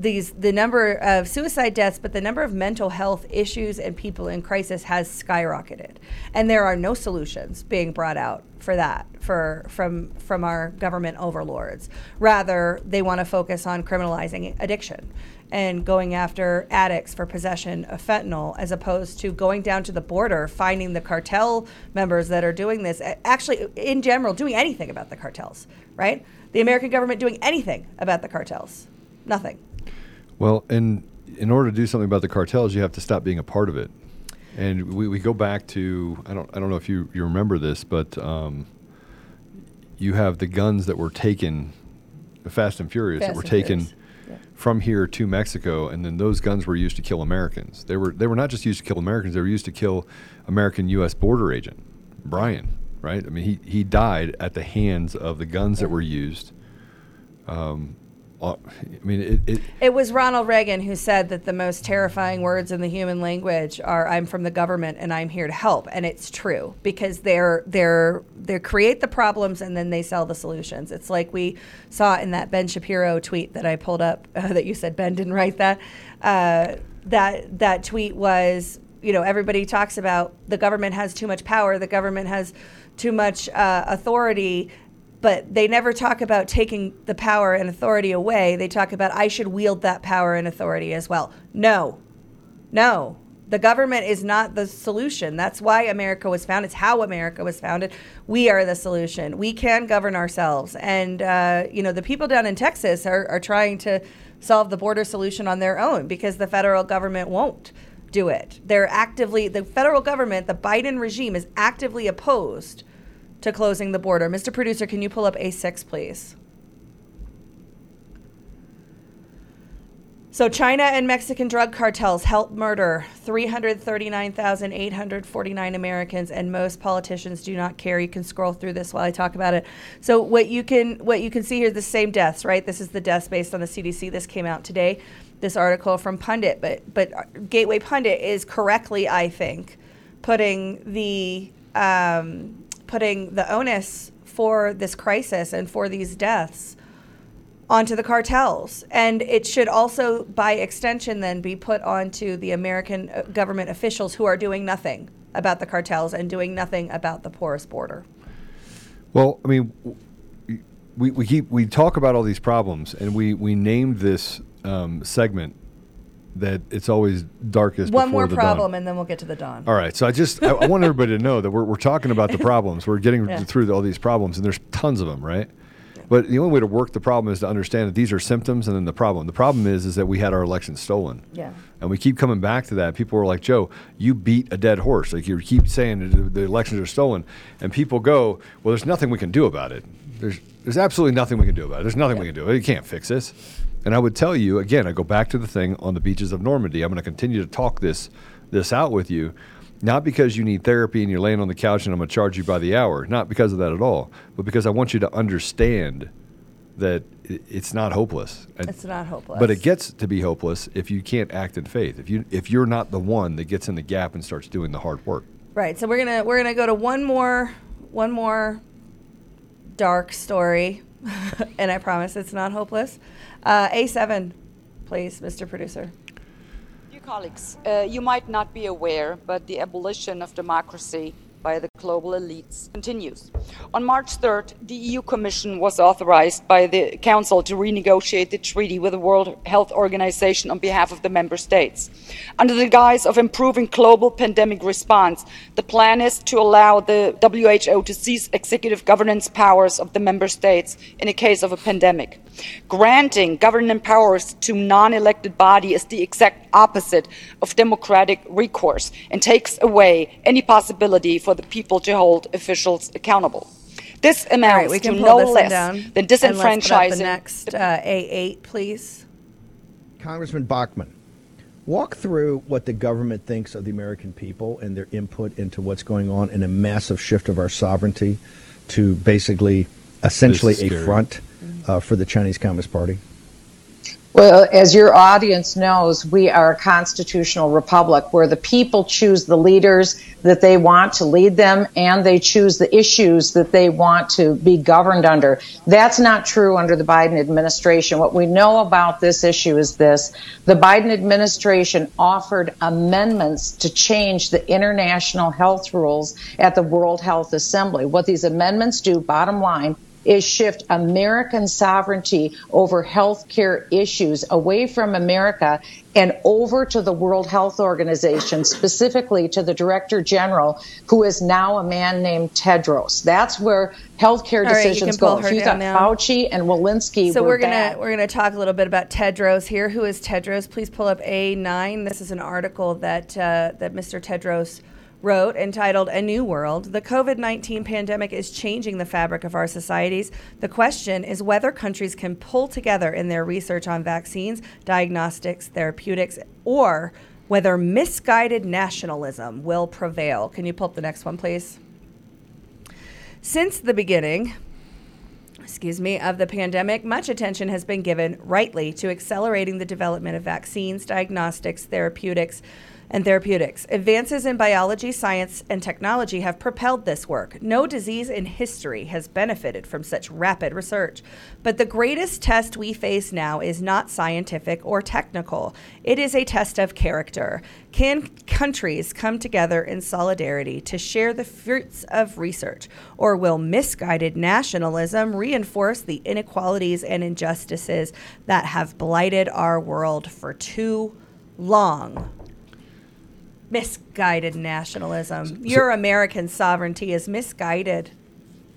these the number of suicide deaths, but the number of mental health issues and people in crisis has skyrocketed, and there are no solutions being brought out for that for from from our government overlords. Rather, they want to focus on criminalizing addiction and going after addicts for possession of fentanyl as opposed to going down to the border finding the cartel members that are doing this actually in general doing anything about the cartels right? The american government doing anything about the cartels nothing Well, and in order to do something about the cartels, you have to stop being a part of it. And we, we go back to I don't I don't know if you, you remember this, but um, you have the guns that were taken, Fast and Furious, that were taken yeah. from here to Mexico, and then those guns were used to kill Americans. They were they were not just used to kill Americans; they were used to kill American U.S. border agent Brian. Right? I mean, he he died at the hands of the guns that were used. Um, I mean, it, it It was Ronald Reagan who said that the most terrifying words in the human language are "I'm from the government and I'm here to help," and it's true because they're they're they create the problems and then they sell the solutions. It's like we saw in that Ben Shapiro tweet that I pulled up uh, that you said Ben didn't write that. Uh, that that tweet was you know everybody talks about the government has too much power, the government has too much uh, authority but they never talk about taking the power and authority away. They talk about I should wield that power and authority as well. No, no. The government is not the solution. That's why America was founded. It's how America was founded. We are the solution. We can govern ourselves. And, uh, you know, the people down in Texas are, are trying to solve the border solution on their own because the federal government won't do it. They're actively, the federal government, the Biden regime is actively opposed to closing the border. Mr. Producer, can you pull up A6, please? So, China and Mexican drug cartels help murder 339,849 Americans, and most politicians do not care. You can scroll through this while I talk about it. So, what you can what you can see here is the same deaths, right? This is the deaths based on the CDC. This came out today. This article from Pundit, but but Gateway Pundit is correctly, I think, putting the um, putting the onus for this crisis and for these deaths onto the cartels. And it should also, by extension, then be put onto the American uh, government officials who are doing nothing about the cartels and doing nothing about the porous border. Well, I mean, we, we keep we talk about all these problems, and we we named this um, segment that it's always darkest. One more problem, dawn. and then we'll get to the dawn. All right, so I just I, I want everybody to know that we're we're talking about the problems. We're getting Yeah. through all these problems, and there's tons of them, right? But the only way to work the problem is to understand that these are symptoms, and then the problem. The problem is is that we had our election stolen. Yeah. And we keep coming back to that. People are like, Joe, you beat a dead horse. Like you keep saying the elections are stolen, and people go, well, there's nothing we can do about it. There's there's absolutely nothing we can do about it. There's nothing we can do. You can't fix this. And I would tell you again. I go back to the thing on the beaches of Normandy. I'm going to continue to talk this this out with you, not because you need therapy and you're laying on the couch and I'm going to charge you by the hour. Not because of that at all, but because I want you to understand that it's not hopeless. It's not hopeless. but it gets to be hopeless if you can't act in faith. If you if you're not the one that gets in the gap and starts doing the hard work. Right. So we're gonna we're gonna go to one more one more dark story, and I promise it's not hopeless. Uh, A7, please, Mr. Producer. Dear colleagues, uh, you might not be aware, but the abolition of democracy by the global elites continues. On March 3rd, the EU Commission was authorized by the Council to renegotiate the treaty with the World Health Organization on behalf of the member states. Under the guise of improving global pandemic response, the plan is to allow the WHO to seize executive governance powers of the member states in a case of a pandemic. Granting governance powers to non-elected body is the exact opposite of democratic recourse and takes away any possibility for the people to hold officials accountable. This All right, amounts we to can pull no this one less down. than And let's put up disenfranchising the next uh, A8, please. Congressman Bachmann, walk through what the government thinks of the American people and their input into what's going on in a massive shift of our sovereignty to basically, essentially, a front uh, for the Chinese Communist Party. Well, as your audience knows, we are a constitutional republic where the people choose the leaders that they want to lead them and they choose the issues that they want to be governed under. That's not true under the Biden administration. What we know about this issue is this. The Biden administration offered amendments to change the international health rules at the World Health Assembly. What these amendments do, bottom line, is shift American sovereignty over healthcare issues away from America and over to the World Health Organization, specifically to the Director General, who is now a man named Tedros. That's where healthcare All right, you decisions pull go. If you thought now. Fauci and Walensky So were gonna bad, we're gonna talk a little bit about Tedros here. Who is Tedros? Please pull up A9. This is an article that uh, that Mr. Tedros wrote entitled "A New World." The COVID nineteen pandemic is changing the fabric of our societies. The question is whether countries can pull together in their research on vaccines, diagnostics, therapeutics, or whether misguided nationalism will prevail. Can you pull up the next one, please? Since the beginning, excuse me, of the pandemic, much attention has been given, rightly, to accelerating the development of vaccines, diagnostics, therapeutics, and therapeutics. Advances in biology, science, and technology have propelled this work. No disease in history has benefited from such rapid research. But the greatest test we face now is not scientific or technical, it is a test of character. Can countries come together in solidarity to share the fruits of research, or will misguided nationalism reinforce the inequalities and injustices that have blighted our world for too long? Misguided nationalism. Your American sovereignty is misguided.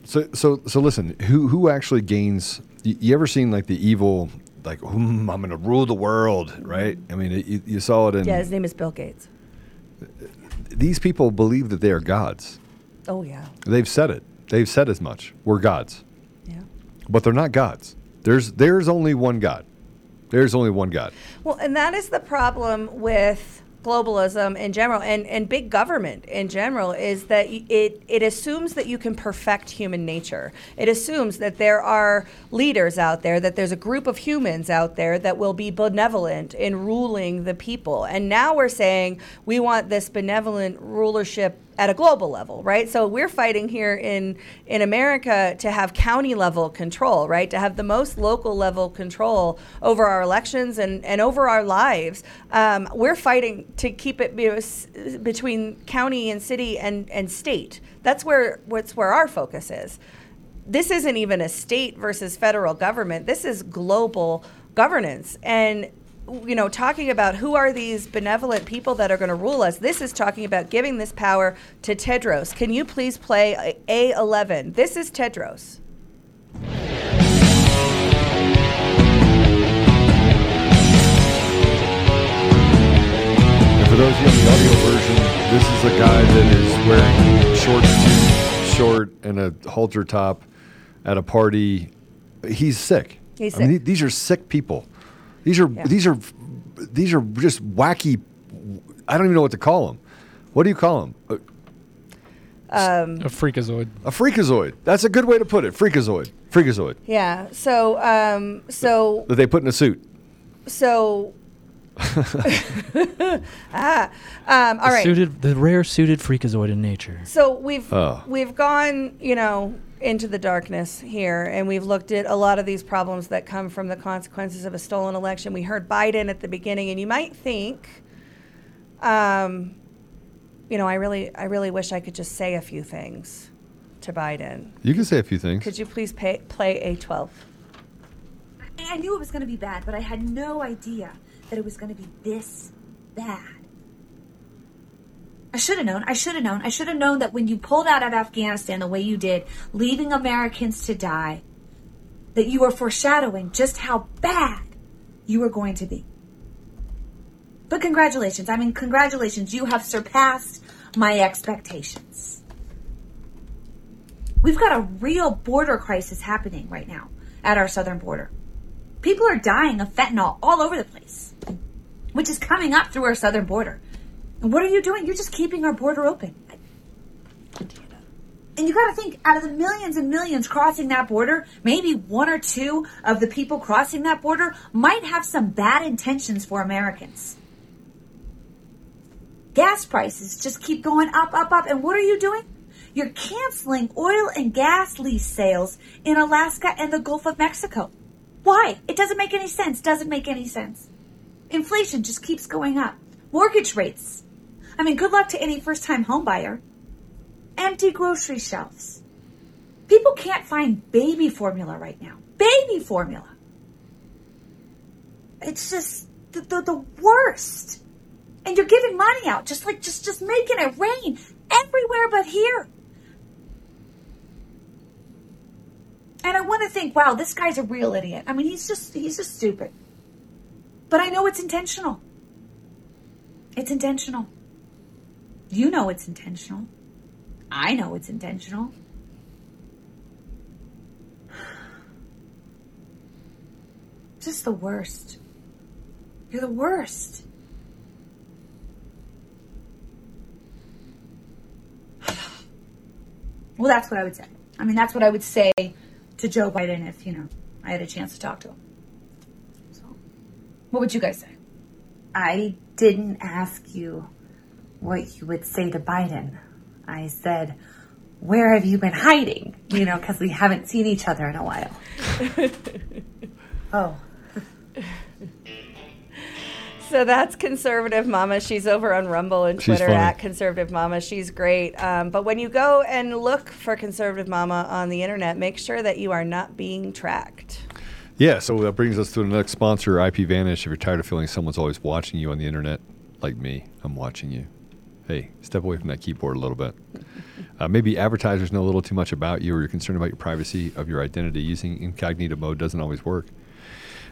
So so so listen, who who actually gains? You, you ever seen like the evil? Like "Hmm, I'm going to rule the world, right? I mean, it, you, you saw it in. Yeah, his name is Bill Gates. These people believe that they are gods. Oh, yeah. They've said it. They've said as much. We're gods. Yeah. But they're not gods. There's there's only one God. There's only one God. Well, and that is the problem with globalism in general and, and big government in general is that it, it assumes that you can perfect human nature. It assumes that there are leaders out there, that there's a group of humans out there that will be benevolent in ruling the people. And now we're saying we want this benevolent rulership at a global level, right? So we're fighting here in in America to have county level control, right? To have the most local level control over our elections and, and over our lives. Um, we're fighting to keep it you know, between county and city and, and state. That's where what's where our focus is. This isn't even a state versus federal government. This is global governance and you know, talking about who are these benevolent people that are going to rule us. This is talking about giving this power to Tedros. Can you please play A- A11? This is Tedros. And for those of you on the audio version, this is a guy that is wearing shorts too short and a halter top at a party. He's sick. He's I mean, sick. these are sick people. These are Yeah. these are these are just wacky. I don't even know what to call them. What do you call them? A, Um, A freakazoid. a freakazoid. That's a good way to put it. Freakazoid. Freakazoid yeah. So, um, so, that they put in a suit. so. ah. Um, all The right. Suited, the rare suited freakazoid in nature. So we've Oh. we've gone, you know, into the darkness here, and we've looked at a lot of these problems that come from the consequences of a stolen election. We heard Biden at the beginning, and you might think, um, you know, I really, I really wish I could just say a few things to Biden. You can say a few things. Could you please pay, play a twelve? I knew it was going to be bad, but I had no idea that it was going to be this bad. I should have known. I should have known. I should have known that when you pulled out of Afghanistan the way you did, leaving Americans to die, that you were foreshadowing just how bad you were going to be. But congratulations. I mean, congratulations. You have surpassed my expectations. We've got a real border crisis happening right now at our southern border. People are dying of fentanyl all over the place, which is coming up through our southern border. And what are you doing? You're just keeping our border open. And you got to think out of the millions and millions crossing that border, maybe one or two of the people crossing that border might have some bad intentions for Americans. Gas prices just keep going up, up, up. And what are you doing? You're canceling oil and gas lease sales in Alaska and the Gulf of Mexico. Why? It doesn't make any sense. Doesn't make any sense. Inflation just keeps going up. Mortgage rates. I mean, good luck to any first time homebuyer. Empty grocery shelves. People can't find baby formula right now. Baby formula. It's just the, the, the worst. And you're giving money out, just like just just making it rain everywhere but here. And I want to think, wow, this guy's a real idiot. I mean, he's just he's just stupid. But I know it's intentional. It's intentional. You know it's intentional. I know it's intentional. Just the worst. You're the worst. Well, that's what I would say. I mean, that's what I would say to Joe Biden if, you know, I had a chance to talk to him. So, what would you guys say? I didn't ask you what you would say to Biden. I said, Where have you been hiding? You know, because we haven't seen each other in a while. Oh. So that's conservative mama. She's over on Rumble and Twitter at conservative mama. She's great. Um, but when you go and look for conservative mama on the internet, make sure that you are not being tracked. Yeah, so that brings us to the next sponsor, IPVanish. If you're tired of feeling someone's always watching you on the internet, like me, I'm watching you. Hey, step away from that keyboard a little bit. Uh, maybe advertisers know a little too much about you, or you're concerned about your privacy of your identity. Using incognito mode doesn't always work.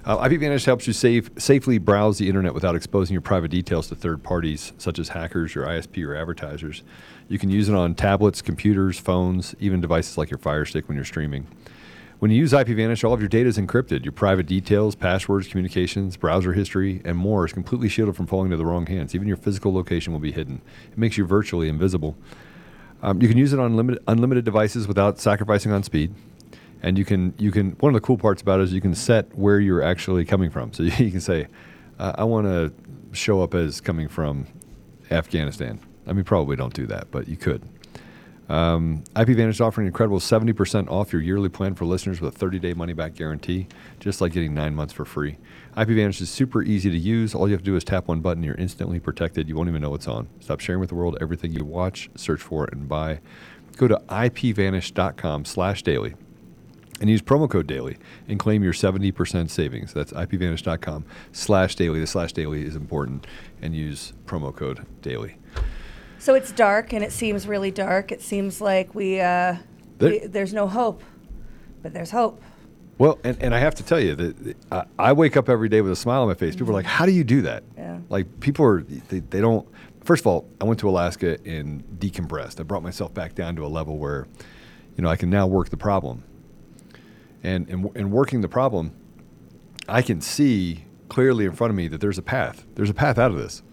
Uh, IPVanish helps you safe, safely browse the internet without exposing your private details to third parties, such as hackers, your ISP, or advertisers. You can use it on tablets, computers, phones, even devices like your Fire Stick when you're streaming. When you use IPVanish, all of your data is encrypted. Your private details, passwords, communications, browser history, and more is completely shielded from falling into the wrong hands. Even your physical location will be hidden. It makes you virtually invisible. Um, you can use it on limited, unlimited devices without sacrificing on speed. And you can you can one of the cool parts about it is you can set where you're actually coming from. So you can say, uh, I want to show up as coming from Afghanistan. I mean, probably don't do that, but you could. Um, IPVanish is offering an incredible 70% off your yearly plan for listeners with a 30 day money back guarantee, just like getting nine months for free. IPVanish is super easy to use. All you have to do is tap one button, you're instantly protected. You won't even know it's on. Stop sharing with the world everything you watch, search for, and buy. Go to ipvanish.com slash daily and use promo code daily and claim your 70% savings. That's ipvanish.com slash daily. The slash daily is important and use promo code daily. So it's dark and it seems really dark. It seems like we, uh, There- we there's no hope, but there's hope. Well, and, and I have to tell you that I, I wake up every day with a smile on my face. People are like, "How do you do that?" Yeah. Like people are they, they don't. First of all, I went to Alaska and decompressed. I brought myself back down to a level where, you know, I can now work the problem. And and in working the problem, I can see clearly in front of me that there's a path. There's a path out of this.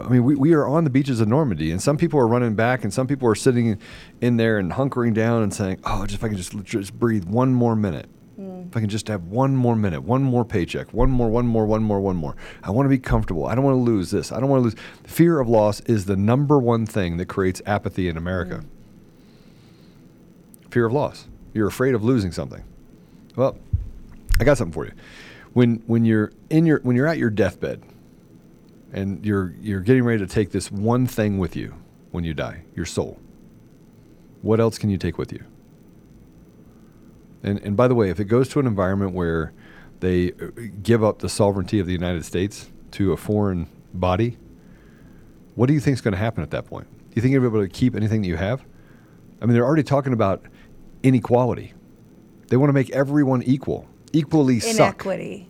I mean, we, we are on the beaches of Normandy, and some people are running back, and some people are sitting in there and hunkering down and saying, "Oh, just if I can just just breathe one more minute, hmm. if I can just have one more minute, one more paycheck, one more, one more, one more, one more. I want to be comfortable. I don't want to lose this. I don't want to lose." Fear of loss is the number one thing that creates apathy in America. Hmm. Fear of loss. You're afraid of losing something. Well, I got something for you. When when you're in your when you're at your deathbed and you're you're getting ready to take this one thing with you when you die, your soul. What else can you take with you? And and by the way, if it goes to an environment where they uh, give up the sovereignty of the United States to a foreign body, what do you think is going to happen at that point? Do you think you'll be able to keep anything that you have? I mean, they're already talking about inequality. They want to make everyone equal, equally suck. Inequity.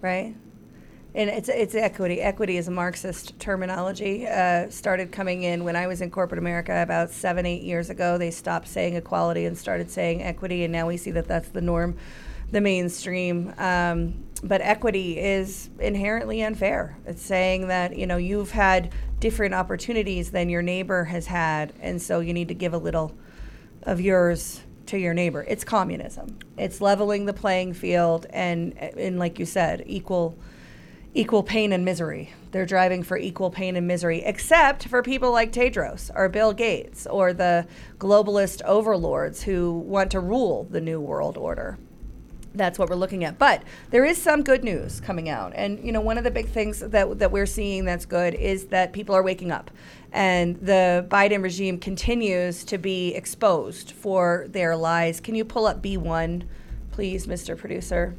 Right? And it's it's equity. Equity is a Marxist terminology. Uh, started coming in when I was in corporate America about seven, eight years ago. They stopped saying equality and started saying equity, and now we see that that's the norm, the mainstream. Um, but equity is inherently unfair. It's saying that you know you've had different opportunities than your neighbor has had, and so you need to give a little of yours to your neighbor. It's communism. It's leveling the playing field, and and like you said, equal equal pain and misery. They're driving for equal pain and misery, except for people like Tedros or Bill Gates or the globalist overlords who want to rule the new world order. That's what we're looking at. But there is some good news coming out. And you know, one of the big things that that we're seeing that's good is that people are waking up. And the Biden regime continues to be exposed for their lies. Can you pull up B1, please, Mr. Producer?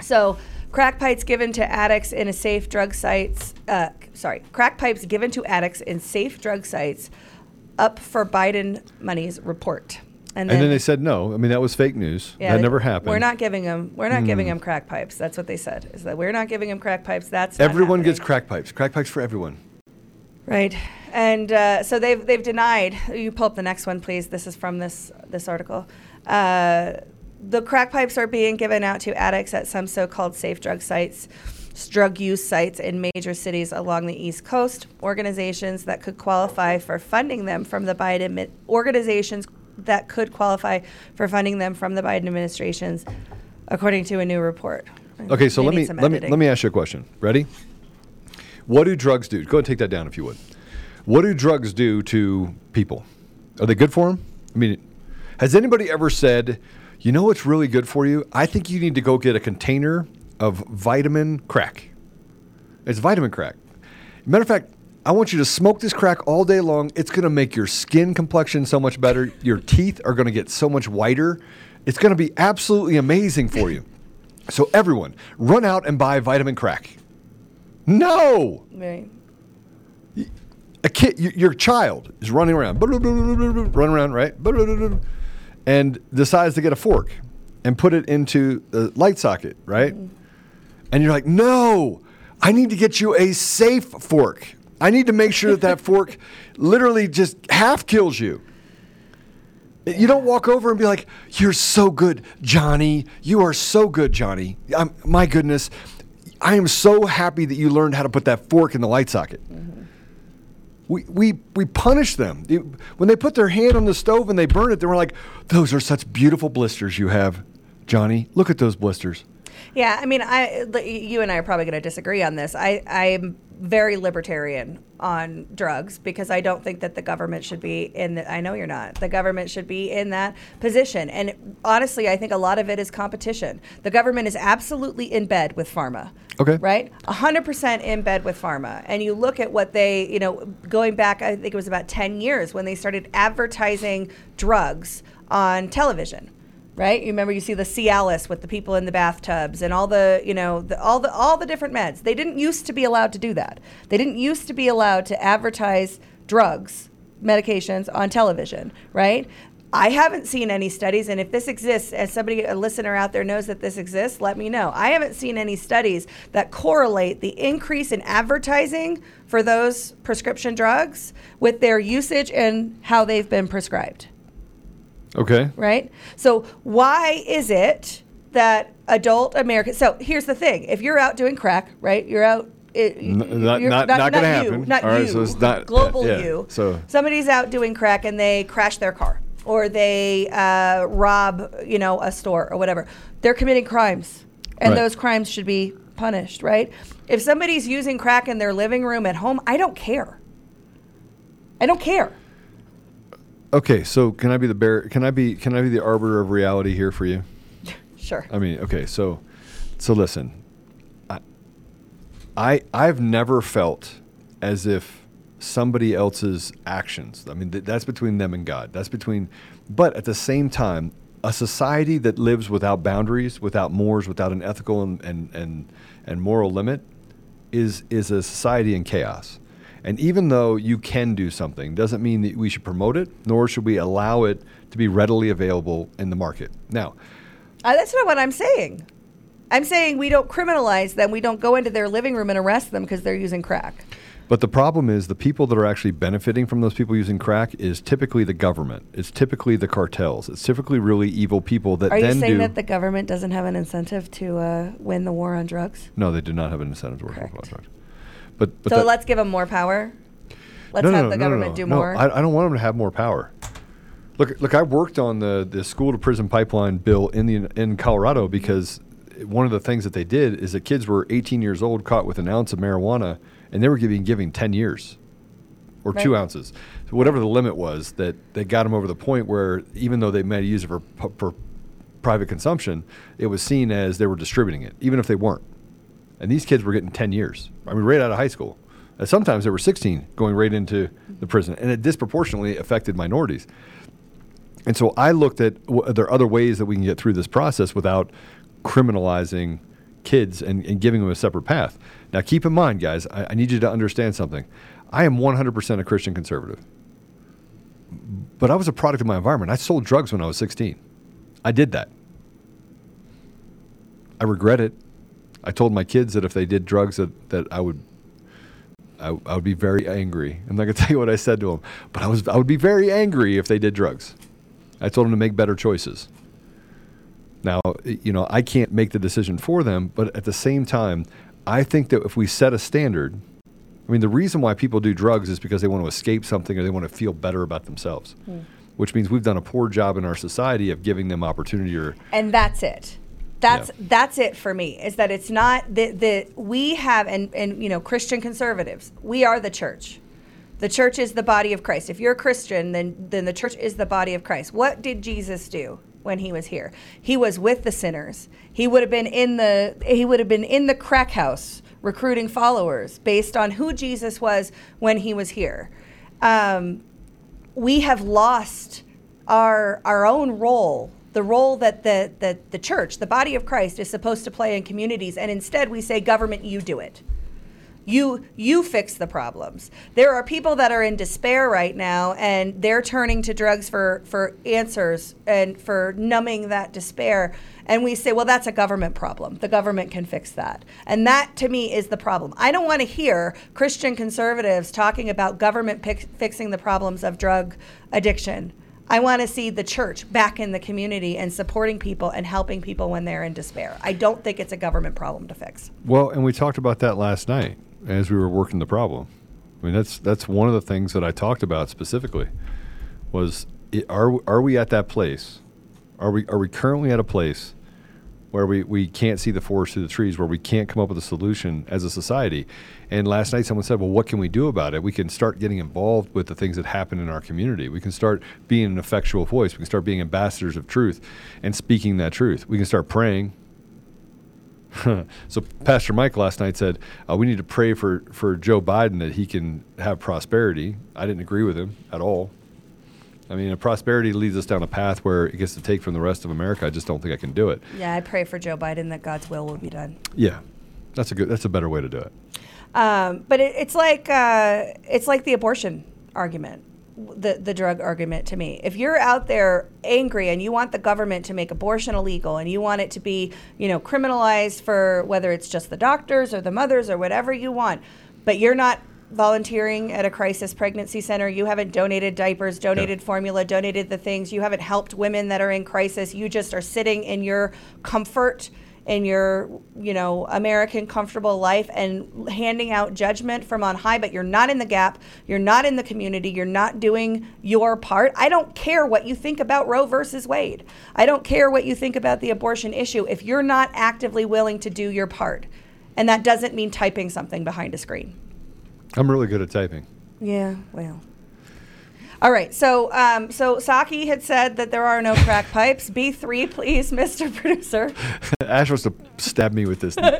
So, crack pipes given to addicts in a safe drug sites. Uh, sorry, crack pipes given to addicts in safe drug sites up for Biden money's report. And then, they said no. I mean, that was fake news. Yeah, that they- never happened. We're not giving them. We're not giving Hmm. them crack pipes. That's what they said. Is that we're not giving them crack pipes. That's Everyone gets crack pipes. Crack pipes for everyone. Right. And uh, so they've they've denied. You pull up the next one, please. This is from this this article. Uh, the crack pipes are being given out to addicts at some so-called safe drug sites, drug use sites in major cities along the East Coast. Organizations that could qualify for funding them from the Biden admi- organizations that could qualify for funding them from the Biden administrations, according to a new report. Okay, so They let me let me let me ask you a question. Ready? What do drugs do? Go ahead and take that down if you would. What do drugs do to people? Are they good for them? I mean, has anybody ever said, you know what's really good for you? I think you need to go get a container of vitamin crack. It's vitamin crack. Matter of fact, I want you to smoke this crack all day long. It's going to make your skin complexion so much better. Your teeth are going to get so much whiter. It's going to be absolutely amazing for you. So everyone, run out and buy vitamin crack. No, Right. a kid, your child is running around, running around, right? And decides to get a fork and put it into the light socket, right? Mm-hmm. And you're like, no, I need to get you a safe fork. I need to make sure that that fork literally just half kills you. You don't walk over and be like, "You're so good, Johnny. You are so good, Johnny. I'm, my goodness, I am so happy that you learned how to put that fork in the light socket." Mm-hmm. We, we, we punish them. When they put their hand on the stove and they burn it, they were like, Those are such beautiful blisters you have, Johnny. Look at those blisters. Yeah, I mean, I you and I are probably going to disagree on this. I I'm very libertarian on drugs because I don't think that the government should be in. The, I know you're not. The government should be in that position. And honestly, I think a lot of it is competition. The government is absolutely in bed with pharma. Okay. Right? 100% in bed with pharma. And you look at what they, you know, going back, I think it was about 10 years when they started advertising drugs on television right? You remember you see the Cialis with the people in the bathtubs and all the, you know, the, all the all the different meds. They didn't used to be allowed to do that. They didn't used to be allowed to advertise drugs, medications on television, right? I haven't seen any studies, and if this exists, as somebody, a listener out there knows that this exists, let me know. I haven't seen any studies that correlate the increase in advertising for those prescription drugs with their usage and how they've been prescribed Okay. right? So why is it that adult Americans? So here's the thing: if you're out doing crack, right? You're out. It, not- you're- not- not gonna happen. Not All right, you. so it's not- global yeah, you. so- somebody's out doing crack and they crash their car, or they uh, rob, you know, a store or whatever. They're committing crimes, and Right. those crimes should be punished, right? If somebody's using crack in their living room at home, I don't care. I don't care. Okay, so can I be the bear? Can I be? Can I be the arbiter of reality here for you? Sure. I mean, okay, so, so listen, I, I, I've never felt as if somebody else's actions. I mean, th- that's between them and God. That's between, but at the same time, a society that lives without boundaries, without mores, without an ethical and and and, and moral limit, is is a society in chaos. And even though you can do something, doesn't mean that we should promote it, nor should we allow it to be readily available in the market. Now, Uh, that's not what I'm saying. I'm saying we don't criminalize them. We don't go into their living room and arrest them because they're using crack. But the problem is the people that are actually benefiting from those people using crack is typically the government. It's typically the cartels. It's typically really evil people that Are you saying that the government doesn't have an incentive to uh, win the war on drugs? no, they do not have an incentive to work on drugs. But, but so that- let's give them more power. Let's no, have no, the no, government do more. I, I don't want them to have more power. Look, look, I worked on the, the school to prison pipeline bill in the in Colorado because one of the things that they did is that kids were 18 years old caught with an ounce of marijuana, and they were giving giving 10 years or two ounces, so whatever the limit was. That they got them over the point where even though they might use it for, for private consumption, it was seen as they were distributing it, even if they weren't. And these kids were getting 10 years. I mean, right out of high school. And sometimes they were 16 going right into the prison. And it disproportionately affected minorities. And so I looked at w- are there other ways that we can get through this process without criminalizing kids and, and giving them a separate path. Now, keep in mind, guys, I, I need you to understand something. I am 100% a Christian conservative. But I was a product of my environment. I sold drugs when I was 16. I did that. I regret it. I told my kids that if they did drugs that, that I would I, I would be very angry. I'm not gonna tell you what I said to them, but I was I would be very angry if they did drugs. I told them to make better choices. Now, you know, I can't make the decision for them, but at the same time, I think that if we set a standard, I mean, the reason why people do drugs is because they want to escape something or they want to feel better about themselves, Hmm. which means we've done a poor job in our society of giving them opportunity or and that's it that's that's it for me is that it's not that the we have and and you know christian conservatives we are the church. The church is the body of christ. If you're a christian then then the church is the body of christ. What did jesus do when he was here? He was with the sinners. He would have been in the he would have been in the crack house recruiting followers based on who jesus was when he was here. Um, we have lost our our own role the role that the, the the church the body of christ is supposed to play in communities and instead we say government you do it. You you fix the problems. There are people that are in despair right now and they're turning to drugs for for answers and for numbing that despair. And we say well that's a government problem. The government can fix that. And that to me is the problem. I don't want to hear christian conservatives talking about government pic- fixing the problems of drug addiction I want to see the church back in the community and supporting people and helping people when they're in despair. I don't think it's a government problem to fix. Well, and we talked about that last night as we were working the problem. I mean, that's that's one of the things that I talked about specifically was i are are we at that place? Are we are we currently at a place where we, we can't see the forest through the trees, where we can't come up with a solution as a society? And last night someone said, "Well, what can we do about it? We can start getting involved with the things that happen in our community. We can start being an effectual voice. We can start being ambassadors of truth and speaking that truth. We can start praying." so Pastor Mike last night said uh, we need to pray for for Joe Biden that he can have prosperity. I didn't agree with him at all. I mean, if prosperity leads us down a path where it gets to take from the rest of America. I just don't think I can do it. Yeah, I pray for Joe Biden that God's will will be done. Yeah, that's a good. That's a better way to do it. Um, but it, it's like uh, it's like the abortion argument, the the drug argument to me. If you're out there angry and you want the government to make abortion illegal and you want it to be you know criminalized for whether it's just the doctors or the mothers or whatever you want, but you're not volunteering at a crisis pregnancy center. You haven't donated diapers donated formula donated the things. You haven't helped women that are in crisis. You just are sitting in your comfort in your you know american comfortable life and handing out judgment from on high but you're not in the gap. You're not in the community. You're not doing your part. I don't care what you think about roe versus wade. I don't care what you think about the abortion issue if you're not actively willing to do your part. And that doesn't mean typing something behind a screen I'm really good at typing. yeah well all right so um, so Psaki had said that there are no crack pipes b3 please mr producer Ash wants to stab me with this. no,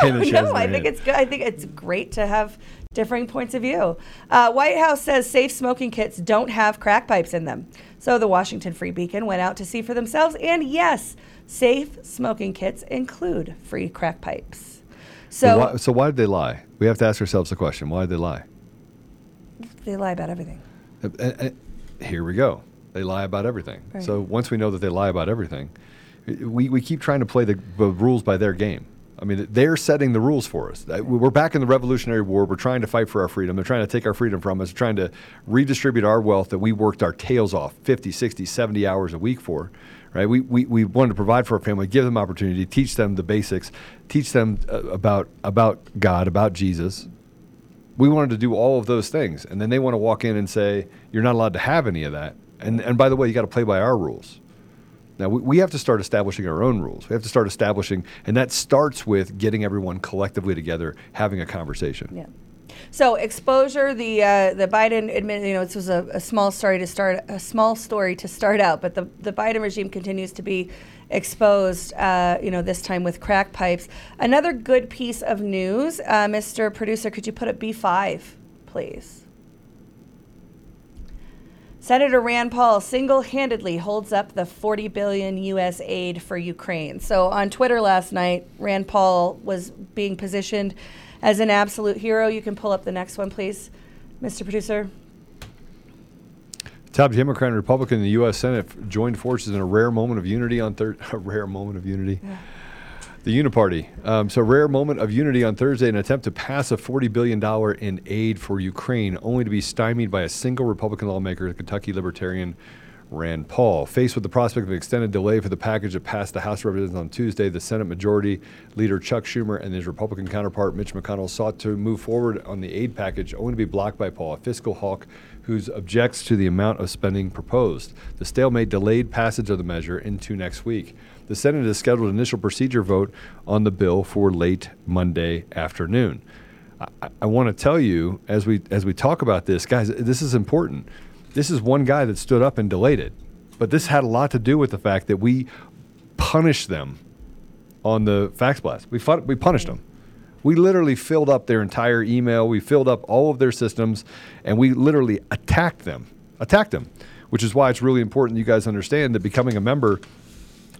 pen that she has in no, I think hand. it's good. I think it's great to have differing points of view. Uh, White House says safe smoking kits don't have crack pipes in them. So the Washington Free Beacon went out to see for themselves, and yes, safe smoking kits include free crack pipes. So why, so why did they lie? We have to ask ourselves the question: Why did they lie? they lie about everything. Uh, uh, uh, here we go. They lie about everything. Right. So once we know that they lie about everything, we, we keep trying to play the, the rules by their game. I mean, they're setting the rules for us. We're back in the Revolutionary War. We're trying to fight for our freedom. They're trying to take our freedom from us, They're trying to redistribute our wealth that we worked our tails off 50, 60, 70 hours a week for. Right? We, we, we wanted to provide for our family, give them opportunity, teach them the basics, teach them uh, about, about God, about Jesus, We wanted to do all of those things, and then they want to walk in and say you're not allowed to have any of that. And and by the way, you got to play by our rules. Now we, we have to start establishing our own rules. We have to start establishing, and that starts with getting everyone collectively together, having a conversation. Yeah. So exposure, the uh, the Biden admin, you know, this was a, a small story to start a small story to start out, but the the Biden regime continues to be exposed. Uh, you know, this time with crack pipes. Another good piece of news, uh, Mr. Producer, could you put up B five, please? Senator Rand Paul single-handedly holds up the 40 billion U.S. aid for Ukraine. So on Twitter last night, Rand Paul was being positioned as an absolute hero. You can pull up the next one, please, Mr. Producer. Top Democrat and Republican in the U.S. Senate joined forces in a rare moment of unity on Thursday. A rare moment of unity. The Uniparty. Um, so, rare moment of unity on Thursday in an attempt to pass a $40 billion in aid for Ukraine, only to be stymied by a single Republican lawmaker, the Kentucky Libertarian Rand Paul. Faced with the prospect of an extended delay for the package that passed the House of Representatives on Tuesday, the Senate Majority Leader Chuck Schumer and his Republican counterpart Mitch McConnell sought to move forward on the aid package, only to be blocked by Paul, a fiscal hawk who objects to the amount of spending proposed. The stalemate delayed passage of the measure into next week. The Senate has scheduled an initial procedure vote on the bill for late Monday afternoon. I, I want to tell you as we as we talk about this, guys, this is important. This is one guy that stood up and delayed it, but this had a lot to do with the fact that we punished them on the fax blast. We fun- we punished them. We literally filled up their entire email. We filled up all of their systems, and we literally attacked them. Attacked them, which is why it's really important you guys understand that becoming a member,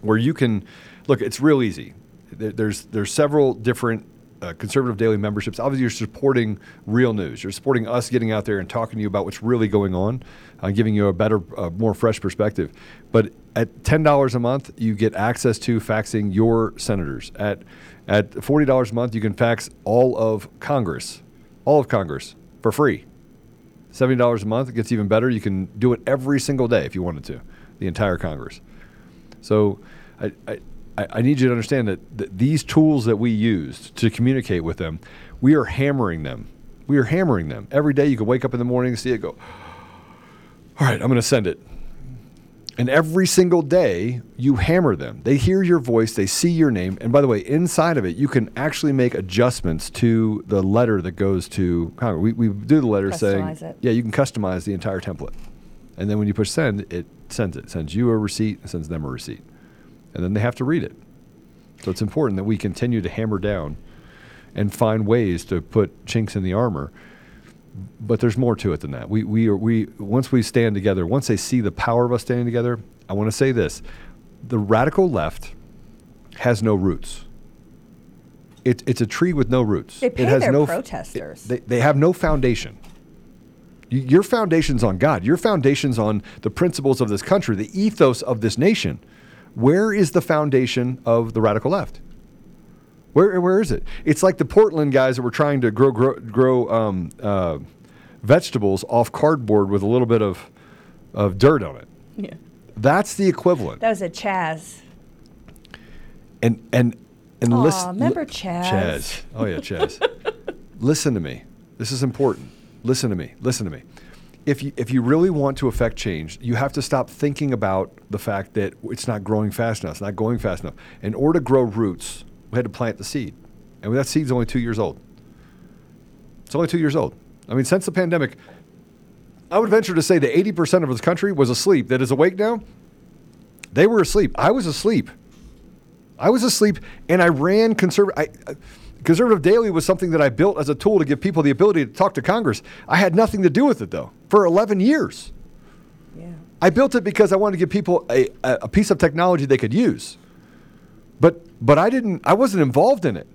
where you can look, it's real easy. There's there's several different uh, conservative daily memberships. Obviously, you're supporting real news. You're supporting us getting out there and talking to you about what's really going on, uh, giving you a better, uh, more fresh perspective. But at ten dollars a month, you get access to faxing your senators. At at forty dollars a month, you can fax all of Congress, all of Congress for free. Seventy dollars a month, it gets even better. You can do it every single day if you wanted to, the entire Congress. So I, I, I I need you to understand that, that these tools that we used to communicate with them, we are hammering them. We are hammering them. Every day you can wake up in the morning and see it go, all right, I'm going to send it. And every single day you hammer them. They hear your voice, they see your name. And by the way, inside of it, you can actually make adjustments to the letter that goes to Congress. We, we do the letter saying, it. yeah, you can customize the entire template. And then when you push send, it sends it. Sends you a receipt, sends them a receipt. And then they have to read it. So it's important that we continue to hammer down and find ways to put chinks in the armor. But there's more to it than that. We, we, are, we once we stand together, once they see the power of us standing together, I want to say this: the radical left has no roots. It, it's a tree with no roots. They pay it has their no f- protesters. they, they have no foundation. Your foundation's on God. Your foundation's on the principles of this country, the ethos of this nation. Where is the foundation of the radical left? Where, where is it? It's like the Portland guys that were trying to grow grow, grow um, uh, vegetables off cardboard with a little bit of, of dirt on it. Yeah. That's the equivalent. That was a Chaz. And and and Aw, listen. remember Chaz? Chaz. Oh yeah, Chaz. listen to me. This is important. Listen to me. Listen to me. If you if you really want to affect change, you have to stop thinking about the fact that it's not growing fast enough. It's not going fast enough. In order to grow roots, we had to plant the seed, and that seed's only two years old. It's only two years old. I mean, since the pandemic, I would venture to say that 80% of this country was asleep. That is awake now. They were asleep. I was asleep. I was asleep, and I ran conservative. Conservative Daily was something that I built as a tool to give people the ability to talk to Congress. I had nothing to do with it though for 11 years. Yeah. I built it because I wanted to give people a, a, a piece of technology they could use. But but I didn't. I wasn't involved in it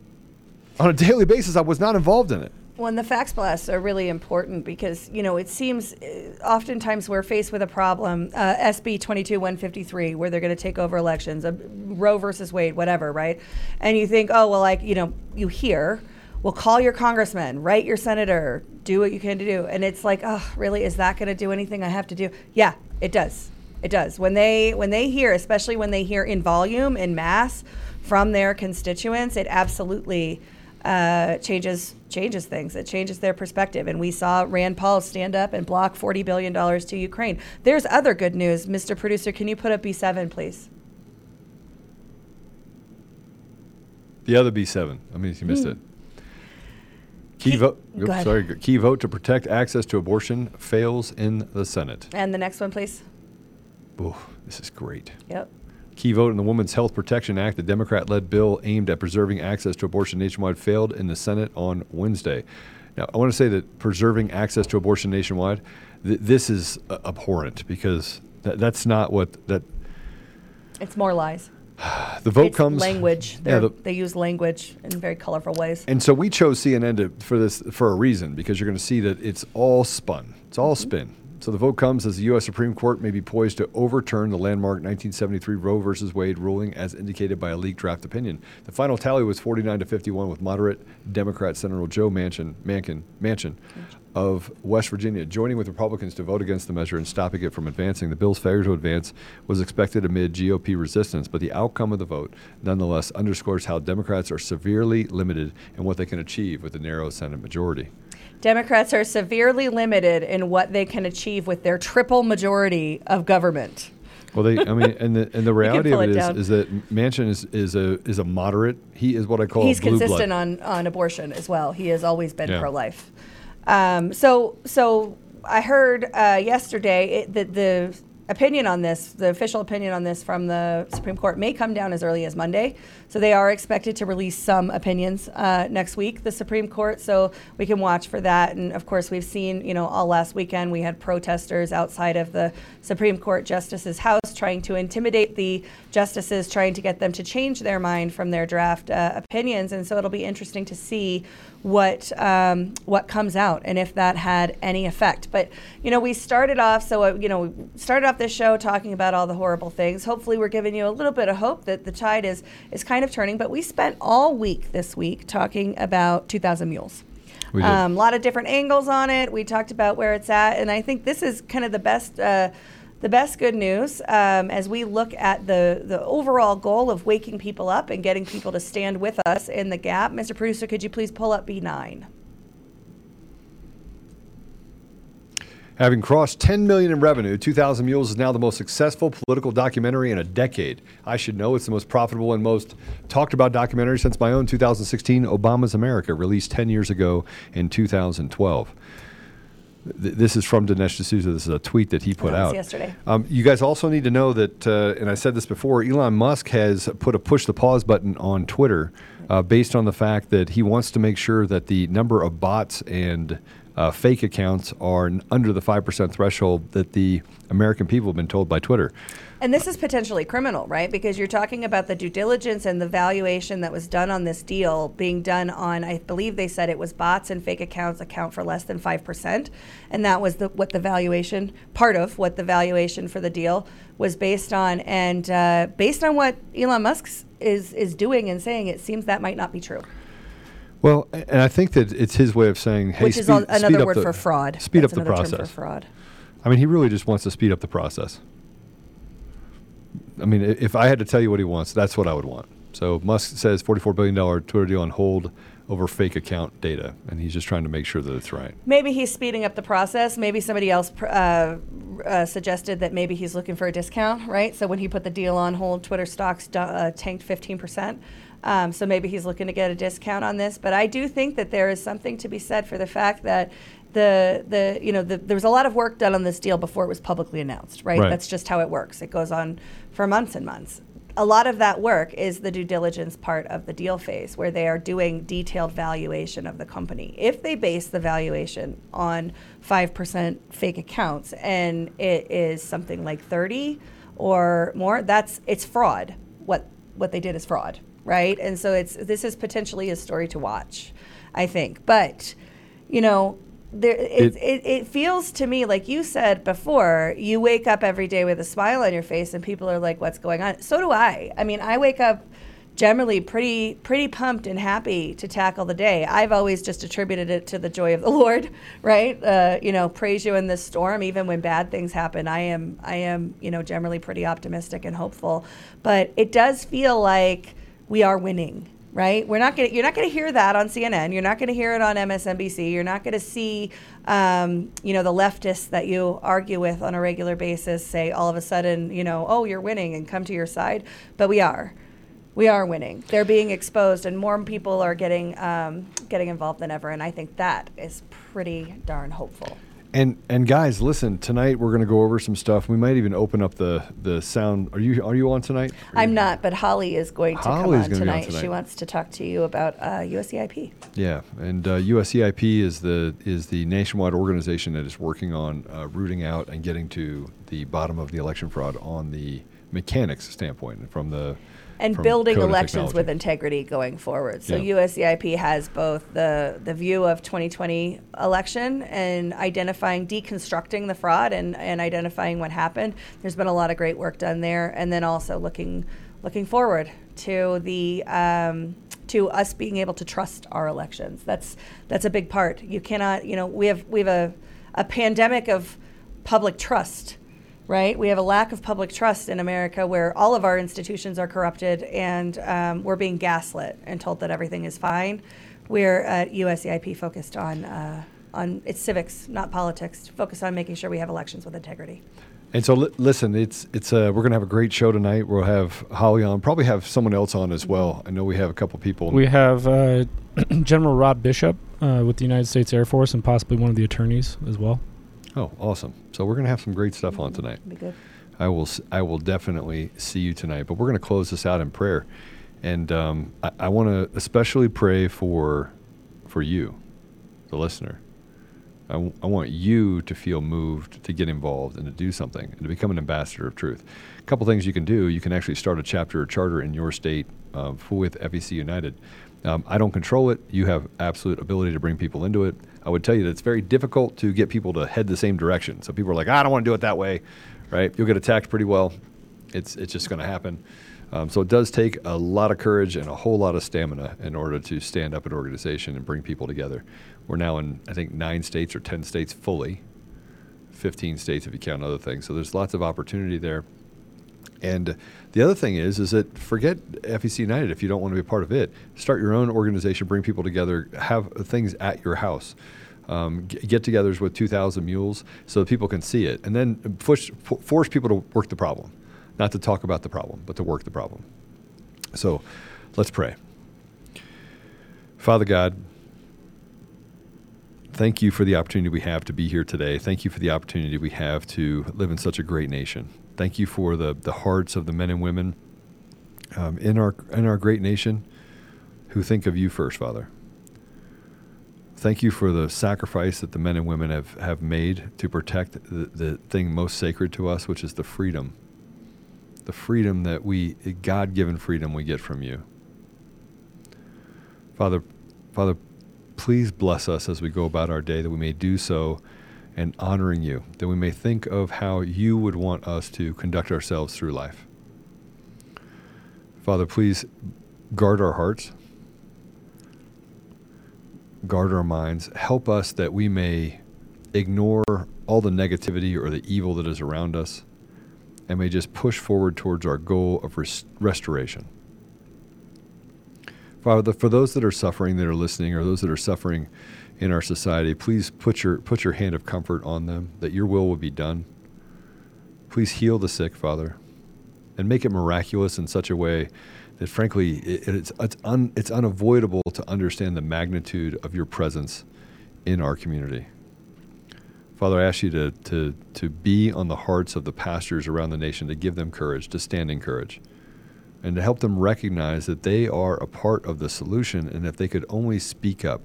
on a daily basis. I was not involved in it. Well, the fax blasts are really important because, you know, it seems uh, oftentimes we're faced with a problem, uh, SB 22 153, where they're going to take over elections, uh, Roe versus Wade, whatever, right? And you think, oh, well, like, you know, you hear, well, call your congressman, write your senator, do what you can to do. And it's like, oh, really? Is that going to do anything I have to do? Yeah, it does. It does. When they when they hear, especially when they hear in volume, in mass from their constituents, it absolutely uh, changes changes things. It changes their perspective. And we saw Rand Paul stand up and block forty billion dollars to Ukraine. There's other good news, Mr. Producer. Can you put up B7, please? The other B7. I mean, you missed Hmm. it. Key vote. oops, sorry. Key vote to protect access to abortion fails in the Senate. And the next one, please. Oh, this is great. Yep. Key vote in the Women's Health Protection Act, the Democrat led bill aimed at preserving access to abortion nationwide, failed in the Senate on Wednesday. Now, I want to say that preserving access to abortion nationwide, th- this is uh, abhorrent because th- that's not what that It's more lies. the vote it's comes. language. Yeah, the- they use language in very colorful ways. and so we chose CNN to, for this for a reason because you're going to see that it's all spun. It's all spin. So the vote comes as the U.S. Supreme Court may be poised to overturn the landmark 1973 Roe v. Wade ruling as indicated by a leaked draft opinion. The final tally was 49 to 51 with moderate Democrat Senator Joe Manchin, Manchin, of West Virginia joining with Republicans to vote against the measure and stopping it from advancing. The bill's failure to advance was expected amid GOP resistance, but the outcome of the vote nonetheless underscores how Democrats are severely limited in what they can achieve with a narrow Senate majority. Democrats are severely limited in what they can achieve with their triple majority of government. Well, they, I mean, and the, and the reality of it it is, is that Manchin is, is a is a moderate. He is what I call He's a blue consistent blood. on, on abortion as well. He has always been Yeah. pro life. Um, so so I heard uh, yesterday it, that the opinion on this, the official opinion on this from the Supreme Court, may come down as early as Monday. So they are expected to release some opinions uh, next week, the Supreme Court. So we can watch for that. And of course, we've seen, you know, all last weekend we had protesters outside of the Supreme Court justices' house trying to intimidate the justices, trying to get them to change their mind from their draft uh, opinions. And so it'll be interesting to see what um, what comes out and if that had any effect. But you know, we started off so uh, you know we started off this show talking about all the horrible things. Hopefully, we're giving you a little bit of hope that the tide is is kind of turning. But we spent all week this week talking about 2,000 Mules. Did. Um, a lot of different angles on it. We talked about where it's at, and I think this is kind of the best. Uh, the best good news um, as we look at the, the overall goal of waking people up and getting people to stand with us in the gap. Mr. Producer, could you please pull up B9? Having crossed 10 million in revenue, 2000 Mules is now the most successful political documentary in a decade. I should know it's the most profitable and most talked about documentary since my own 2016 Obama's America, released 10 years ago in 2012. Th- This is from Dinesh D'Souza. This is a tweet that he put That out yesterday. Um, you guys also need to know that, uh, and I said this before, Elon Musk has put a push the pause button on Twitter uh, based on the fact that he wants to make sure that the number of bots and uh, fake accounts are under the 5% threshold that the American people have been told by Twitter. And this is potentially criminal, right? Because you're talking about the due diligence and the valuation that was done on this deal being done on, I believe they said it was bots and fake accounts account for less than 5%. And that was the, what the valuation, part of what the valuation for the deal was based on. And uh, based on what Elon Musk is, is doing and saying, it seems that might not be true. Well, and I think that it's his way of saying, hey, Which is al- another word the- for fraud. Speed That's up the process. fraud. I mean, he really just wants to speed up the process. I mean, if I had to tell you what he wants, that's what I would want. So Musk says $44 billion Twitter deal on hold over fake account data, and he's just trying to make sure that it's right. Maybe he's speeding up the process. Maybe somebody else uh, uh, suggested that maybe he's looking for a discount, right? So when he put the deal on hold, Twitter stocks uh, tanked 15%. Um, so maybe he's looking to get a discount on this. But I do think that there is something to be said for the fact that the the you know the, there was a lot of work done on this deal before it was publicly announced, right? Right. That's just how it works. It goes on for months and months. A lot of that work is the due diligence part of the deal phase, where they are doing detailed valuation of the company. If they base the valuation on 5% fake accounts and it is something like 30 or more, that's it's fraud. What what they did is fraud, right? And so it's this is potentially a story to watch, I think. But you know, there it, It- it, it feels to me like you said before, you wake up every day with a smile on your face and people are like, What's going on? So do I. I mean, I wake up generally pretty pretty pumped and happy to tackle the day. I've always just attributed it to the joy of the Lord, right? Uh, you know, praise you in this storm, even when bad things happen. I am I am you know generally pretty optimistic and hopeful, but it does feel like we are winning. right? We're not going you're not going to hear that on CNN. You're not going to hear it on MSNBC. You're not going to see, um, you know, the leftists that you argue with on a regular basis say all of a sudden, you know, oh, you're winning and come to your side. But we are. We are winning. They're being exposed, and more people are getting um, getting involved than ever. And I think that is pretty darn hopeful. And and guys, listen. Tonight we're going to go over some stuff. We might even open up the the sound. Are you are you on tonight? I'm not, but Holly is going to Holly's come on be on tonight. tonight. She wants to talk to you about uh, USEIP. Yeah, and uh, USEIP is the is the nationwide organization that is working on uh, rooting out and getting to the bottom of the election fraud on the mechanics standpoint from the and building elections with integrity going forward. So Yeah. USEIP has both the the view of 2020 election and identifying, deconstructing the fraud and, and identifying what happened. There's been a lot of great work done there, and then also looking looking forward to the um, to us being able to trust our elections. That's that's a big part. You cannot, you know, we have we have a a pandemic of public trust right? We have a lack of public trust in America where all of our institutions are corrupted and um, we're being gaslit and told that everything is fine. We're at USEIP focused on, uh, on its civics, not politics, focused on making sure we have elections with integrity. And so, li- listen, it's it's uh, we're gonna have a great show tonight. We'll have Holly on, probably have someone else on as well. I know we have a couple people. We have uh, General Rob Bishop uh, with the United States Air Force and possibly one of the attorneys as well. Oh, awesome! So we're gonna have some great stuff on tonight. Be good. I will. I will definitely see you tonight. But we're going to close this out in prayer, and um, I, I want to especially pray for for you, the listener. I, w- I want you to feel moved to get involved and to do something and to become an ambassador of truth. A couple things you can do. You can actually start a chapter or charter in your state uh, with FEC United. Um, I don't control it. You have absolute ability to bring people into it. I would tell you that it's very difficult to get people to head the same direction. So people are like, I don't want to do it that way, right? You'll get attacked pretty well. It's it's just going to happen. Um, so it does take a lot of courage and a whole lot of stamina in order to stand up an organization and bring people together. We're now in I think nine states or ten states fully, fifteen states if you count other things. So there's lots of opportunity there. And the other thing is, is that forget FEC United if you don't want to be a part of it. Start your own organization, bring people together, have things at your house. Um, get-togethers with 2,000 mules so people can see it, and then push, f- force people to work the problem, not to talk about the problem, but to work the problem. So, let's pray. Father God, thank you for the opportunity we have to be here today. Thank you for the opportunity we have to live in such a great nation. Thank you for the, the hearts of the men and women um, in our in our great nation who think of you first, Father. Thank you for the sacrifice that the men and women have, have made to protect the, the thing most sacred to us, which is the freedom. The freedom that we, God given freedom we get from you. Father, Father, please bless us as we go about our day that we may do so and honoring you, that we may think of how you would want us to conduct ourselves through life. Father, please guard our hearts, guard our minds, help us that we may ignore all the negativity or the evil that is around us and may just push forward towards our goal of res- restoration. Father, for those that are suffering, that are listening, or those that are suffering in our society, please put your put your hand of comfort on them, that your will will be done. Please heal the sick, Father, and make it miraculous in such a way that, frankly, it, it's it's, un, it's unavoidable to understand the magnitude of your presence in our community. Father, I ask you to, to, to be on the hearts of the pastors around the nation, to give them courage, to stand in courage, and to help them recognize that they are a part of the solution. And if they could only speak up,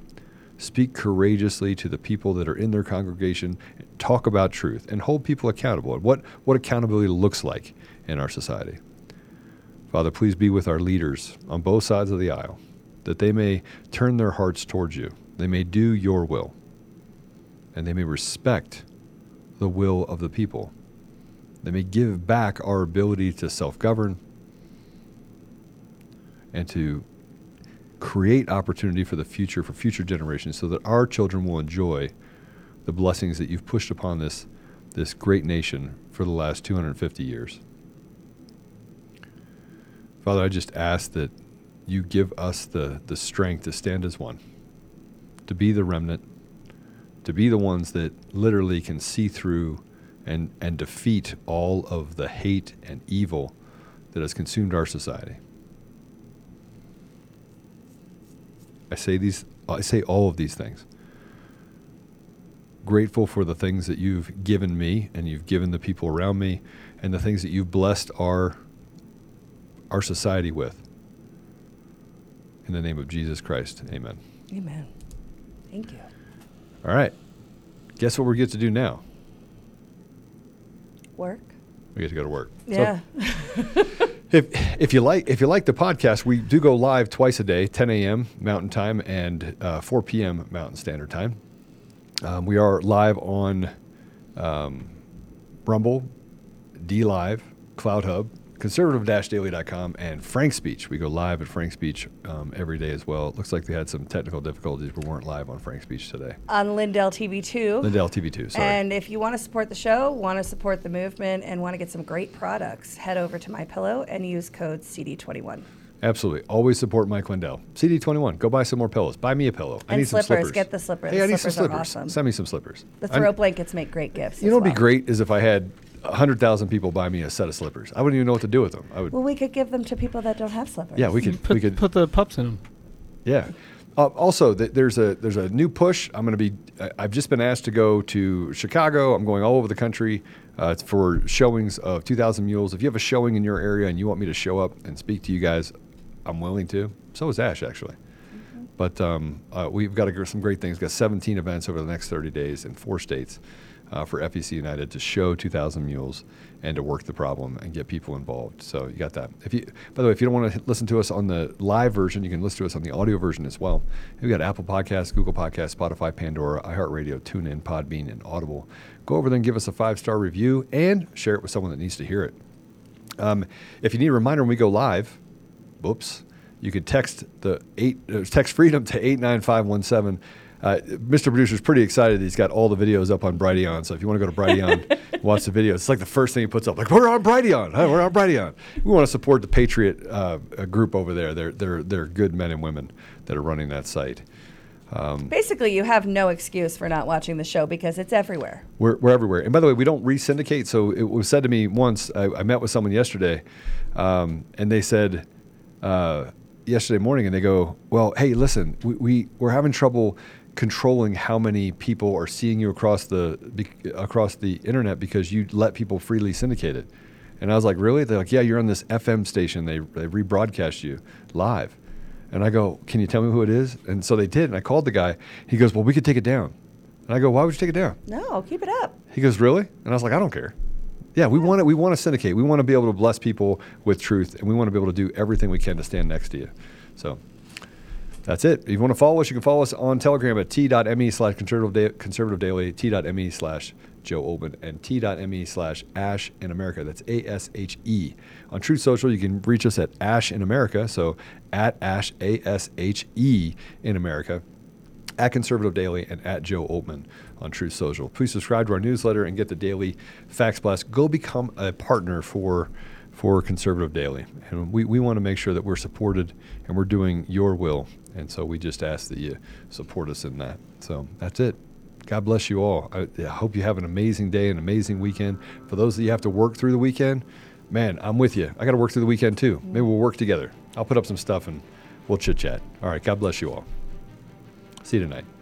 speak courageously to the people that are in their congregation, talk about truth, and hold people accountable. and What, what accountability looks like in our society. Father, please be with our leaders on both sides of the aisle, that they may turn their hearts towards you, they may do your will, and they may respect the will of the people. They may give back our ability to self govern and to create opportunity for the future, for future generations, so that our children will enjoy the blessings that you've pushed upon this, this great nation for the last 250 years. Father, I just ask that you give us the, the strength to stand as one, to be the remnant, to be the ones that literally can see through and, and defeat all of the hate and evil that has consumed our society. I say these I say all of these things. Grateful for the things that you've given me and you've given the people around me and the things that you've blessed our our society with. In the name of Jesus Christ. Amen. Amen. Thank you. All right. Guess what we get to do now? Work. We get to go to work. So- Yeah. if if you like if you like the podcast, we do go live twice a day, 10 a.m. Mountain Time and uh, 4 p.m. Mountain Standard Time. Um, we are live on um, Rumble, D Live, CloutHub, conservative-daily.com, and Frank Speech. We go live at Frank Speech um, every day as well. It looks like they had some technical difficulties. We weren't live on Frank Speech today. On Lindell TV two. Lindell TV two. Sorry. And if you want to support the show, want to support the movement, and want to get some great products, head over to MyPillow and use code CD21. Absolutely. Always support Mike Lindell. CD21. Go buy some more pillows. Buy me a pillow. I And need some slippers. slippers. Get the slippers. Hey, The I need slippers are slippers. awesome. Send me some slippers. The I- throw blankets make great gifts. You know what'd well. be great is if I had 100,000 people buy me a set of slippers. I wouldn't even know what to do with them. I would. Well, we could give them to people that don't have slippers. yeah, we could. Put, we could. put the pups in them. Yeah. Uh, also, th- there's a there's a new push. I'm going to be. I- I've just been asked to go to Chicago. I'm going all over the country uh, for showings of 2,000 Mules. If you have a showing in your area and you want me to show up and speak to you guys, I'm willing to. So is Ashe actually. But um, uh, we've got to some great things. We've Got 17 events over the next 30 days in four states uh, for FEC United to show 2,000 Mules and to work the problem and get people involved. So you got that. If you, by the way, if you don't want to listen to us on the live version, you can listen to us on the audio version as well. We've got Apple Podcasts, Google Podcasts, Spotify, Pandora, iHeartRadio, TuneIn, Podbean, and Audible. Go over there and give us a five star review and share it with someone that needs to hear it. Um, if you need a reminder when we go live, whoops, you could text the eight uh, text freedom to eight nine five one seven. Uh, Mr. Producer's pretty excited. He's got all the videos up on Brighteon. So if you want to go to Brighteon, watch the videos. It's like the first thing he puts up. Like we're on Brighteon. Huh, we're on Brighteon. We want to support the Patriot uh, uh, group over there. They're they're they're good men and women that are running that site. Um, Basically, you have no excuse for not watching the show because it's everywhere. we're, we're everywhere. And by the way, we don't re-syndicate. So it was said to me once. I, I met with someone yesterday, um, and they said uh, yesterday morning, and they go, "Well, hey, listen, we, we we're having trouble controlling how many people are seeing you across the bec- across the internet because you let people freely syndicate it." And I was like, "Really?" They're like, "Yeah, you're on this FM station. They they rebroadcast you live." And I go, "Can you tell me who it is?" And so they did. And I called the guy. He goes, "Well, we could take it down." And I go, "Why would you take it down?" No, keep it up. He goes, "Really?" And I was like, "I don't care." Yeah, we want to we want to syndicate. We want to be able to bless people with truth, and we want to be able to do everything we can to stand next to you. So that's it. If you want to follow us, you can follow us on Telegram at t.me slash conservative daily, t.me slash Joe Oltmann, and t.me slash Ashe in America. That's A S H E. On Truth Social, you can reach us at Ashe in America. So at Ash A S H E in America at Conservative Daily and at Joe Oltmann on Truth Social. Please subscribe to our newsletter and get the daily Faxblast. Go become a partner for for Conservative Daily. And we, we want to make sure that we're supported and we're doing your will. And so we just ask that you support us in that. So that's it. God bless you all. I, I hope you have an amazing day, an amazing weekend. For those that you have to work through the weekend, man, I'm with you. I got to work through the weekend too. Maybe we'll work together. I'll put up some stuff and we'll chit chat. All right. God bless you all. See you tonight.